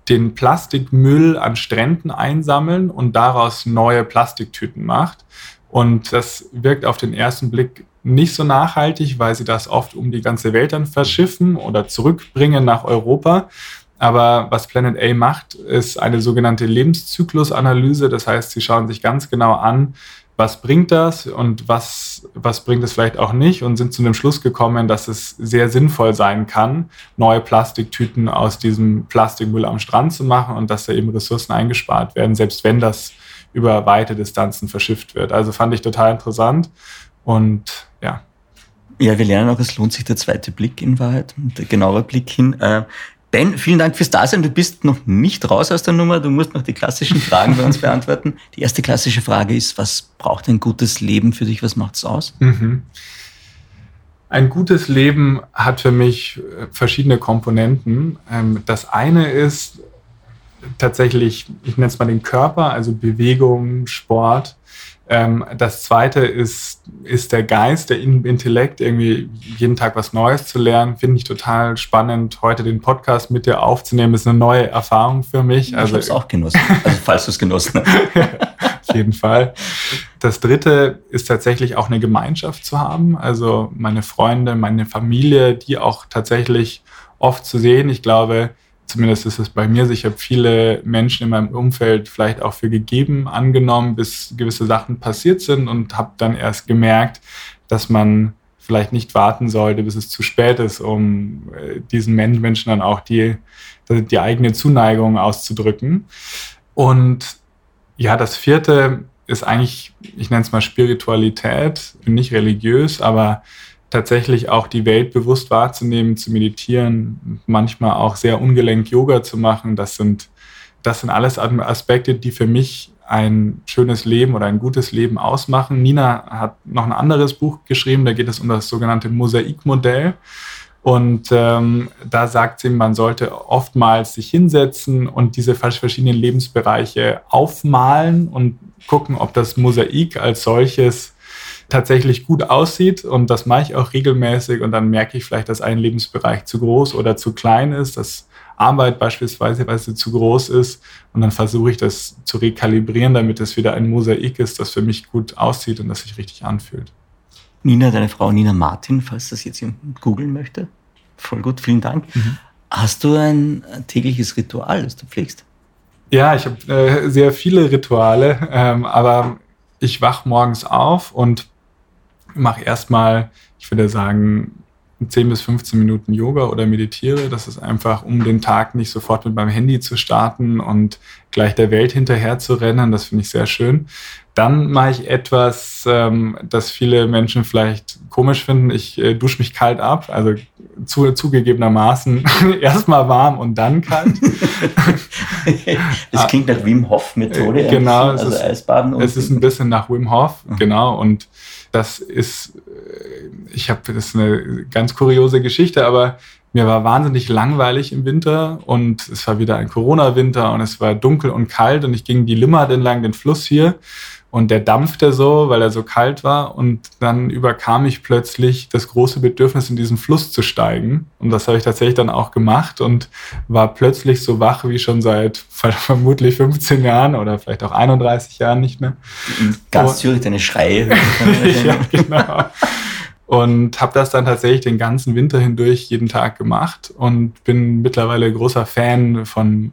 den Plastikmüll an Stränden einsammeln und daraus neue Plastiktüten macht. Und das wirkt auf den ersten Blick nicht so nachhaltig, weil sie das oft um die ganze Welt dann verschiffen oder zurückbringen nach Europa. Aber was Planet A macht, ist eine sogenannte Lebenszyklusanalyse. Das heißt, sie schauen sich ganz genau an, was bringt das und was, was bringt es vielleicht auch nicht und sind zu dem Schluss gekommen, dass es sehr sinnvoll sein kann, neue Plastiktüten aus diesem Plastikmüll am Strand zu machen und dass da eben Ressourcen eingespart werden, selbst wenn das über weite Distanzen verschifft wird. Also fand ich total interessant und ja. Ja, wir lernen auch, es lohnt sich der zweite Blick in Wahrheit, der genaue Blick hin. Ben, vielen Dank fürs Dasein. Du bist noch nicht raus aus der Nummer. Du musst noch die klassischen Fragen bei uns beantworten. Die erste klassische Frage ist, was braucht ein gutes Leben für dich? Was macht es aus? Mhm. Ein gutes Leben hat für mich äh, verschiedene Komponenten. Ähm, das eine ist tatsächlich, ich nenne es mal den Körper, also Bewegung, Sport. Ähm, das zweite ist, ist der Geist, der Intellekt, irgendwie jeden Tag was Neues zu lernen. Finde ich total spannend, heute den Podcast mit dir aufzunehmen. Ist eine neue Erfahrung für mich. Also, ich habe es auch genossen, also falls du es genossen hast. auf jeden Fall. Das dritte ist tatsächlich auch eine Gemeinschaft zu haben. Also meine Freunde, meine Familie, die auch tatsächlich oft zu sehen. Ich glaube, zumindest ist es bei mir so, ich habe viele Menschen in meinem Umfeld vielleicht auch für gegeben angenommen, bis gewisse Sachen passiert sind und habe dann erst gemerkt, dass man vielleicht nicht warten sollte, bis es zu spät ist, um äh, diesen Menschen dann auch die, die eigene Zuneigung auszudrücken. Und ja, das vierte ist eigentlich, ich nenne es mal Spiritualität, bin nicht religiös, aber tatsächlich auch die Welt bewusst wahrzunehmen, zu meditieren, manchmal auch sehr ungelenk Yoga zu machen. Das sind, das sind alles Aspekte, die für mich ein schönes Leben oder ein gutes Leben ausmachen. Nina hat noch ein anderes Buch geschrieben, da geht es um das sogenannte Mosaikmodell. Und ähm, da sagt sie, man sollte oftmals sich hinsetzen und diese verschiedenen Lebensbereiche aufmalen und gucken, ob das Mosaik als solches tatsächlich gut aussieht. Und das mache ich auch regelmäßig. Und dann merke ich vielleicht, dass ein Lebensbereich zu groß oder zu klein ist, dass Arbeit beispielsweise zu groß ist. Und dann versuche ich das zu rekalibrieren, damit es wieder ein Mosaik ist, das für mich gut aussieht und das sich richtig anfühlt. Nina, deine Frau Nina Martin, falls das jetzt jemand googeln möchte. Voll gut, vielen Dank. Mhm. Hast du ein tägliches Ritual, das du pflegst? Ja, ich habe äh, sehr viele Rituale, ähm, aber ich wach morgens auf und mache erstmal, ich würde sagen, 10 bis 15 Minuten Yoga oder meditiere. Das ist einfach, um den Tag nicht sofort mit meinem Handy zu starten und gleich der Welt hinterher zu rennen. Das finde ich sehr schön. Dann mache ich etwas, ähm, das viele Menschen vielleicht komisch finden. Ich äh, dusche mich kalt ab, also zu, zugegebenermaßen erstmal warm und dann kalt. das klingt nach Wim Hof Methode. Äh, genau, also es Eisbaden. Es ist ein bisschen nach Wim Hof, mhm. genau. Und das ist, äh, ich habe, das ist eine ganz kuriose Geschichte, aber mir war wahnsinnig langweilig im Winter und es war wieder ein Corona-Winter und es war dunkel und kalt und ich ging die Limmat entlang den Fluss hier und der dampfte so, weil er so kalt war. Und dann überkam ich plötzlich das große Bedürfnis, in diesen Fluss zu steigen. Und das habe ich tatsächlich dann auch gemacht und war plötzlich so wach wie schon seit vermutlich 15 Jahren oder vielleicht auch 31 Jahren nicht mehr. Ganz Zürich deine Schreie. ja, genau. Und habe das dann tatsächlich den ganzen Winter hindurch jeden Tag gemacht und bin mittlerweile großer Fan von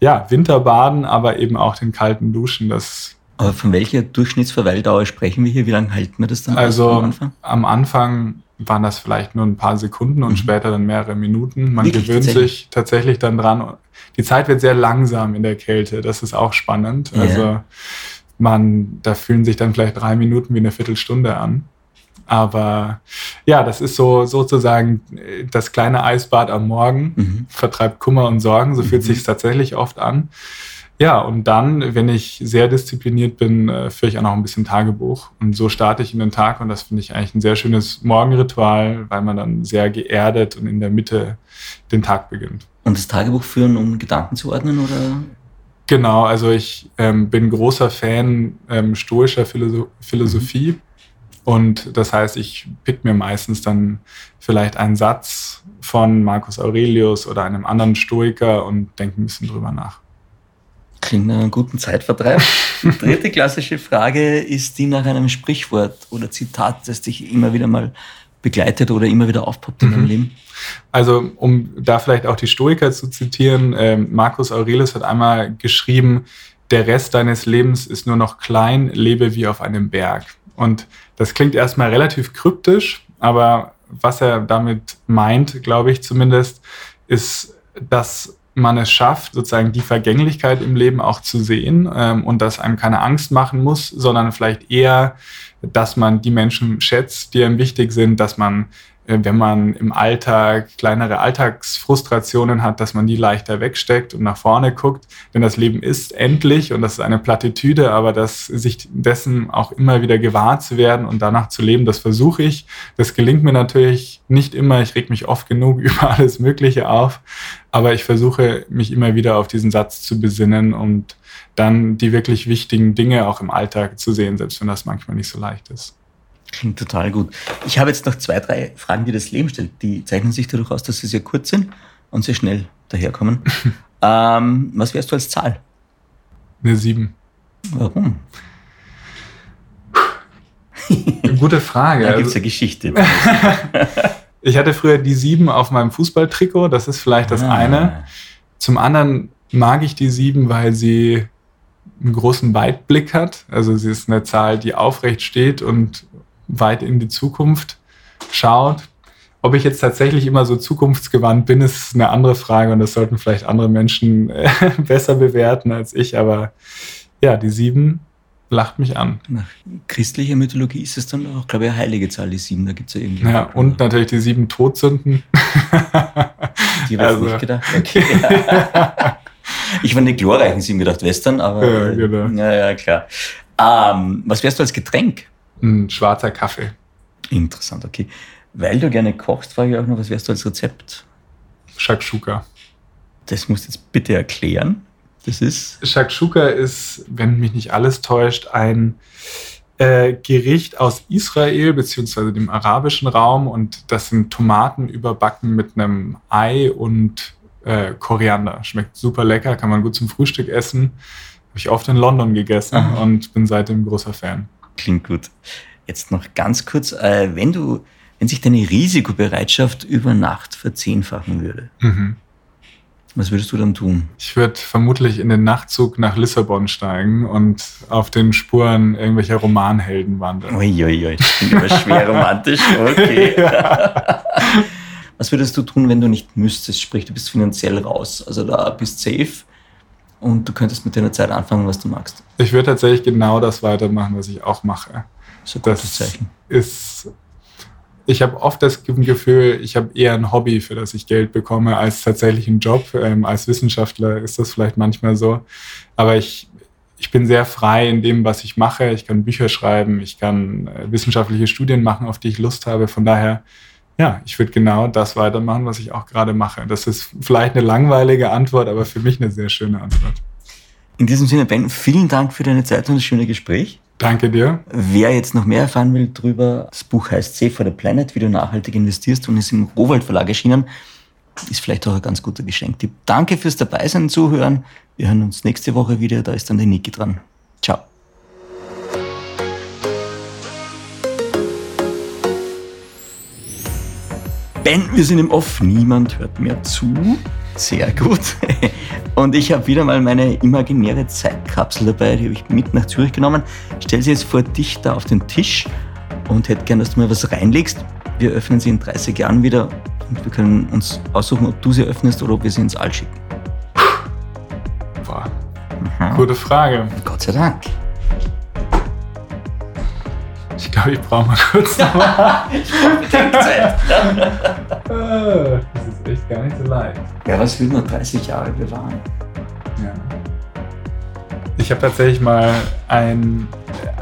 ja, Winterbaden, aber eben auch den kalten Duschen. Das aber von welcher Durchschnittsverweildauer sprechen wir hier? Wie lange halten wir das dann? Also am Anfang? am Anfang waren das vielleicht nur ein paar Sekunden und mhm. später dann mehrere Minuten. Man Wirklich? gewöhnt tatsächlich? sich tatsächlich dann dran. Die Zeit wird sehr langsam in der Kälte. Das ist auch spannend. Yeah. Also man, da fühlen sich dann vielleicht drei Minuten wie eine Viertelstunde an. Aber ja, das ist so sozusagen das kleine Eisbad am Morgen, mhm. vertreibt Kummer und Sorgen. So fühlt mhm. sich tatsächlich oft an. Ja, und dann, wenn ich sehr diszipliniert bin, äh, führe ich auch noch ein bisschen Tagebuch. Und so starte ich in den Tag und das finde ich eigentlich ein sehr schönes Morgenritual, weil man dann sehr geerdet und in der Mitte den Tag beginnt. Und das Tagebuch führen, um Gedanken zu ordnen oder? Genau, also ich ähm, bin großer Fan ähm, stoischer Philosoph Philosophie. Mhm. Und das heißt, ich pick mir meistens dann vielleicht einen Satz von Marcus Aurelius oder einem anderen Stoiker und denke ein bisschen drüber nach. Klingt nach einem guten Zeitvertreib. Die dritte klassische Frage ist die nach einem Sprichwort oder Zitat, das dich immer wieder mal begleitet oder immer wieder aufpoppt in deinem mhm. Leben? Also, um da vielleicht auch die Stoiker zu zitieren, äh, Marcus Aurelius hat einmal geschrieben, der Rest deines Lebens ist nur noch klein, lebe wie auf einem Berg. Und das klingt erstmal relativ kryptisch, aber was er damit meint, glaube ich zumindest, ist, dass man es schafft, sozusagen die Vergänglichkeit im Leben auch zu sehen ähm, und dass einem keine Angst machen muss, sondern vielleicht eher, dass man die Menschen schätzt, die einem wichtig sind, dass man äh, wenn man im Alltag kleinere Alltagsfrustrationen hat, dass man die leichter wegsteckt und nach vorne guckt. Denn das Leben ist endlich und das ist eine Plattitüde, aber das sich dessen auch immer wieder gewahr zu werden und danach zu leben, das versuche ich. Das gelingt mir natürlich nicht immer. Ich reg mich oft genug über alles Mögliche auf, aber ich versuche mich immer wieder auf diesen Satz zu besinnen und dann die wirklich wichtigen Dinge auch im Alltag zu sehen, selbst wenn das manchmal nicht so leicht ist. Klingt total gut. Ich habe jetzt noch zwei, drei Fragen, die das Leben stellt. Die zeichnen sich dadurch aus, dass sie sehr kurz sind und sehr schnell daherkommen. ähm, was wärst du als Zahl? Eine sieben. Warum? Gute Frage. Da gibt es eine Geschichte. ich hatte früher die sieben auf meinem Fußballtrikot, das ist vielleicht das Ah. eine. Zum anderen mag ich die sieben, weil sie einen großen Weitblick hat. Also sie ist eine Zahl, die aufrecht steht und weit in die Zukunft schaut. Ob ich jetzt tatsächlich immer so zukunftsgewandt bin, ist eine andere Frage und das sollten vielleicht andere Menschen äh, besser bewerten als ich. Aber ja, die sieben lacht mich an. Nach christlicher Mythologie ist es dann auch, glaube ich, eine heilige Zahl, die sieben. Da gibt es ja irgendwie. Ja, und natürlich die sieben Todsünden. Die habe ich also- nicht gedacht. Okay. ich war die glorreichen sieben gedacht, Western, aber. Ja, genau. Ja, ja, klar. Ähm, was wärst du als Getränk? Ein schwarzer Kaffee. Interessant, okay. Weil du gerne kochst, frage ich auch noch, was wärst du als Rezept? Shakshuka. Das musst du jetzt bitte erklären. Das ist. Shakshuka ist, wenn mich nicht alles täuscht, ein äh, Gericht aus Israel beziehungsweise dem arabischen Raum und das sind Tomaten überbacken mit einem Ei und äh, Koriander. Schmeckt super lecker, kann man gut zum Frühstück essen. Habe ich oft in London gegessen Aha. und bin seitdem großer Fan. Klingt gut. Jetzt noch ganz kurz, äh, wenn du, wenn sich deine Risikobereitschaft über Nacht verzehnfachen würde, Mhm. Was würdest du dann tun? Ich würde vermutlich in den Nachtzug nach Lissabon steigen und auf den Spuren irgendwelcher Romanhelden wandern. Uiuiui, das klingt aber schwer romantisch. Okay. Was würdest du tun, wenn du nicht müsstest? Sprich, du bist finanziell raus. Also da bist safe und du könntest mit deiner Zeit anfangen, was du magst. Ich würde tatsächlich genau das weitermachen, was ich auch mache. Das ist ein gutes Das Zeichen. ist. Ich habe oft das Gefühl, ich habe eher ein Hobby, für das ich Geld bekomme, als tatsächlich einen Job. Ähm, als Wissenschaftler ist das vielleicht manchmal so. Aber ich, ich bin sehr frei in dem, was ich mache. Ich kann Bücher schreiben, ich kann äh, wissenschaftliche Studien machen, auf die ich Lust habe. Von daher, ja, ich würde genau das weitermachen, was ich auch gerade mache. Das ist vielleicht eine langweilige Antwort, aber für mich eine sehr schöne Antwort. In diesem Sinne, Ben, vielen Dank für deine Zeit und das schöne Gespräch. Danke dir. Wer jetzt noch mehr erfahren will drüber, das Buch heißt Save for the Planet, wie du nachhaltig investierst und ist im Rohwald Verlag erschienen, ist vielleicht auch ein ganz guter Geschenktipp. Danke fürs Dabeisein, Zuhören. Wir hören uns nächste Woche wieder, da ist dann die Niki dran. Ciao. Ben, wir sind im Off, niemand hört mehr zu. Sehr gut. Und ich habe wieder mal meine imaginäre Zeitkapsel dabei, die habe ich mit nach Zürich genommen. Stell sie jetzt vor dich da auf den Tisch und hätte gern, dass du mal was reinlegst. Wir öffnen sie in 30 Jahren wieder und wir können uns aussuchen, ob du sie öffnest oder ob wir sie ins All schicken. Boah, Aha. gute Frage. Gott sei Dank. Ich glaube, ich brauche mal kurz. Zeit. Ah, das ist echt gar nicht so leicht. Ja, was will man 30 Jahre bewahren? Ja. Ich habe tatsächlich mal ein,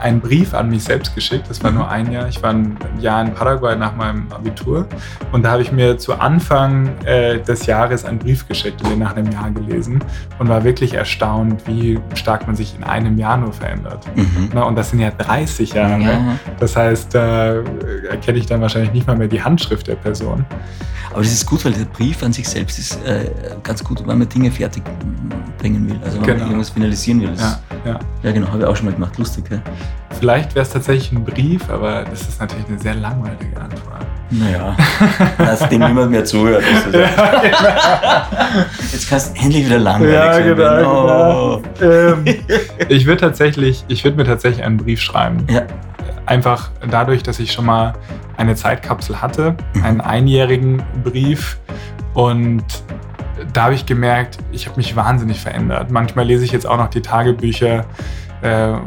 einen Brief an mich selbst geschickt. Das war nur ein Jahr. Ich war ein Jahr in Paraguay nach meinem Abitur. Und da habe ich mir zu Anfang äh, des Jahres einen Brief geschickt und den nach einem Jahr gelesen. Und war wirklich erstaunt, wie stark man sich in einem Jahr nur verändert. Mhm. Na, und das sind ja 30 Jahre. Ja. Das heißt, da erkenne ich dann wahrscheinlich nicht mal mehr die Handschrift der Person. Aber das ist gut, weil der Brief an sich selbst ist äh, ganz gut, wenn man Dinge fertig bringen will. Also wenn Genau. man irgendwas finalisieren will. Ja, ja. ja. genau, habe ich auch schon mal gemacht. Lustig, gell? Vielleicht wäre es tatsächlich ein Brief, aber das ist natürlich eine sehr langweilige Antwort. Naja, dass dem niemand mehr zuhört. ja. Jetzt kannst du endlich wieder langweilig sein. Ben. Oh. Ähm, ich würde tatsächlich, ich würde mir tatsächlich einen Brief schreiben. Ja. Einfach dadurch, dass ich schon mal eine Zeitkapsel hatte, Mhm. einen einjährigen Brief und da habe ich gemerkt, ich habe mich wahnsinnig verändert. Manchmal lese ich jetzt auch noch die Tagebücher äh,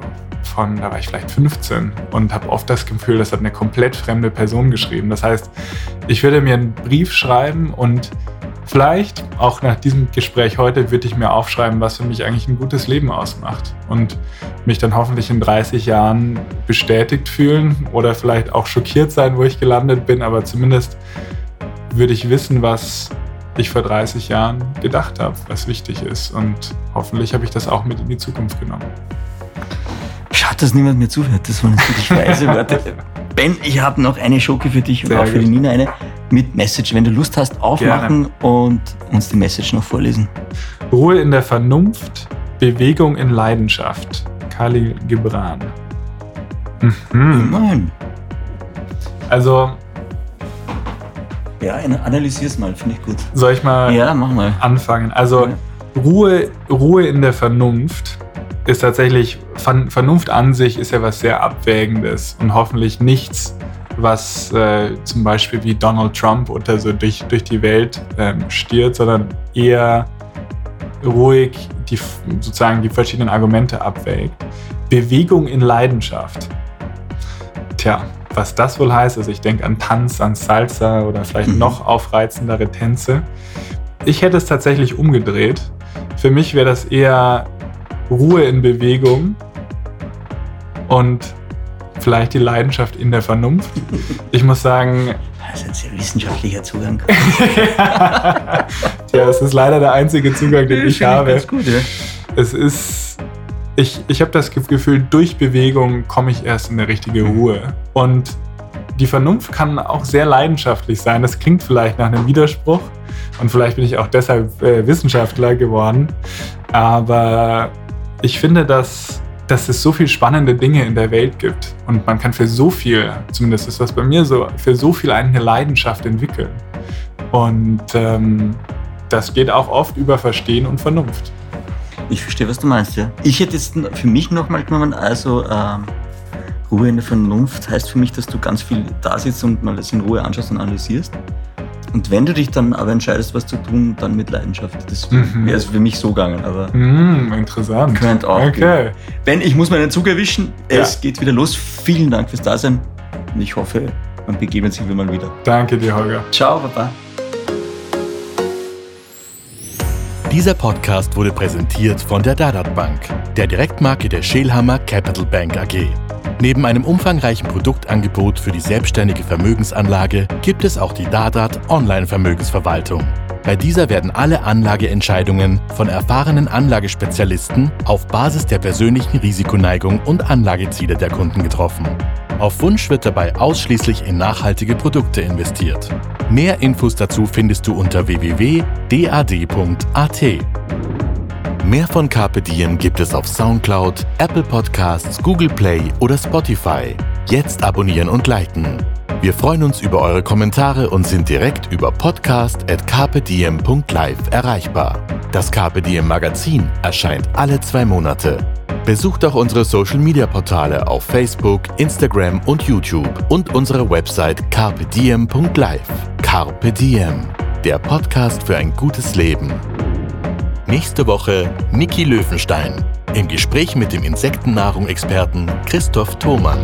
von, da war ich vielleicht 15 und habe oft das Gefühl, das hat eine komplett fremde Person geschrieben. Das heißt, ich würde mir einen Brief schreiben und vielleicht, auch nach diesem Gespräch heute, würde ich mir aufschreiben, was für mich eigentlich ein gutes Leben ausmacht. Und mich dann hoffentlich in 30 Jahren bestätigt fühlen oder vielleicht auch schockiert sein, wo ich gelandet bin, aber zumindest würde ich wissen, was ich vor 30 Jahren gedacht habe, was wichtig ist. Und hoffentlich habe ich das auch mit in die Zukunft genommen. Schade, dass niemand mehr zuhört. Das waren jetzt wirklich weise Worte. Ben, ich habe noch eine Schoki für dich und Sehr auch für die. Nina eine mit Message. Wenn du Lust hast, aufmachen und uns die Message noch vorlesen. Ruhe in der Vernunft, Bewegung in Leidenschaft. Kali Gibran. Mhm. Immerhin. Also. Ja, analysier's mal, finde ich gut. Soll ich mal, ja, mach mal. anfangen? Also, ja. Ruhe, Ruhe in der Vernunft ist tatsächlich, Vernunft an sich ist ja was sehr Abwägendes und hoffentlich nichts, was äh, zum Beispiel wie Donald Trump oder so durch, durch die Welt ähm, stiert, sondern eher ruhig die, sozusagen die verschiedenen Argumente abwägt. Bewegung in Leidenschaft. Tja, was das wohl heißt, also ich denke an Tanz, an Salsa oder vielleicht mhm. noch aufreizendere Tänze. Ich hätte es tatsächlich umgedreht. Für mich wäre das eher Ruhe in Bewegung und vielleicht die Leidenschaft in der Vernunft. Ich muss sagen. Das ist ein sehr wissenschaftlicher Zugang. ja, es ist leider der einzige Zugang, den ich habe. Ganz gut, ja. Es ist. Ich, ich habe das Gefühl, durch Bewegung komme ich erst in eine richtige mhm. Ruhe. Und die Vernunft kann auch sehr leidenschaftlich sein. Das klingt vielleicht nach einem Widerspruch. Und vielleicht bin ich auch deshalb äh, Wissenschaftler geworden. Aber ich finde, dass, dass es so viele spannende Dinge in der Welt gibt und man kann für so viel, zumindest ist das bei mir so, für so viel eine Leidenschaft entwickeln. Und ähm, das geht auch oft über Verstehen und Vernunft. Ich verstehe, was du meinst, ja. Ich hätte jetzt für mich nochmal genommen, also ähm, Ruhe in der Vernunft heißt für mich, dass du ganz viel da sitzt und mal das in Ruhe anschaust und analysierst. Und wenn du dich dann aber entscheidest, was zu tun, dann mit Leidenschaft. Das mhm. wäre es für mich so gegangen. Aber mhm, interessant. Könnte auch. Okay. Wenn ich muss meinen Zug erwischen, ja. es geht wieder los. Vielen Dank fürs Dasein. Und ich hoffe, man begegnet sich mal wieder. Danke dir, Holger. Ciao, Papa. Dieser Podcast wurde präsentiert von der Dadat Bank, der Direktmarke der Schelhammer Capital Bank AG. Neben einem umfangreichen Produktangebot für die selbstständige Vermögensanlage gibt es auch die Dadat Online-Vermögensverwaltung. Bei dieser werden alle Anlageentscheidungen von erfahrenen Anlagespezialisten auf Basis der persönlichen Risikoneigung und Anlageziele der Kunden getroffen. Auf Wunsch wird dabei ausschließlich in nachhaltige Produkte investiert. Mehr Infos dazu findest du unter www.dad.at. Mehr von Carpe Diem gibt es auf Soundcloud, Apple Podcasts, Google Play oder Spotify. Jetzt abonnieren und liken. Wir freuen uns über eure Kommentare und sind direkt über podcast.carpediem.live erreichbar. Das Carpe Diem Magazin erscheint alle zwei Monate. Besucht auch unsere Social Media Portale auf Facebook, Instagram und YouTube und unsere Website carpediem.live. Carpe Diem, der Podcast für ein gutes Leben. Nächste Woche Niki Löwenstein im Gespräch mit dem Insektennahrung-Experten Christoph Thomann.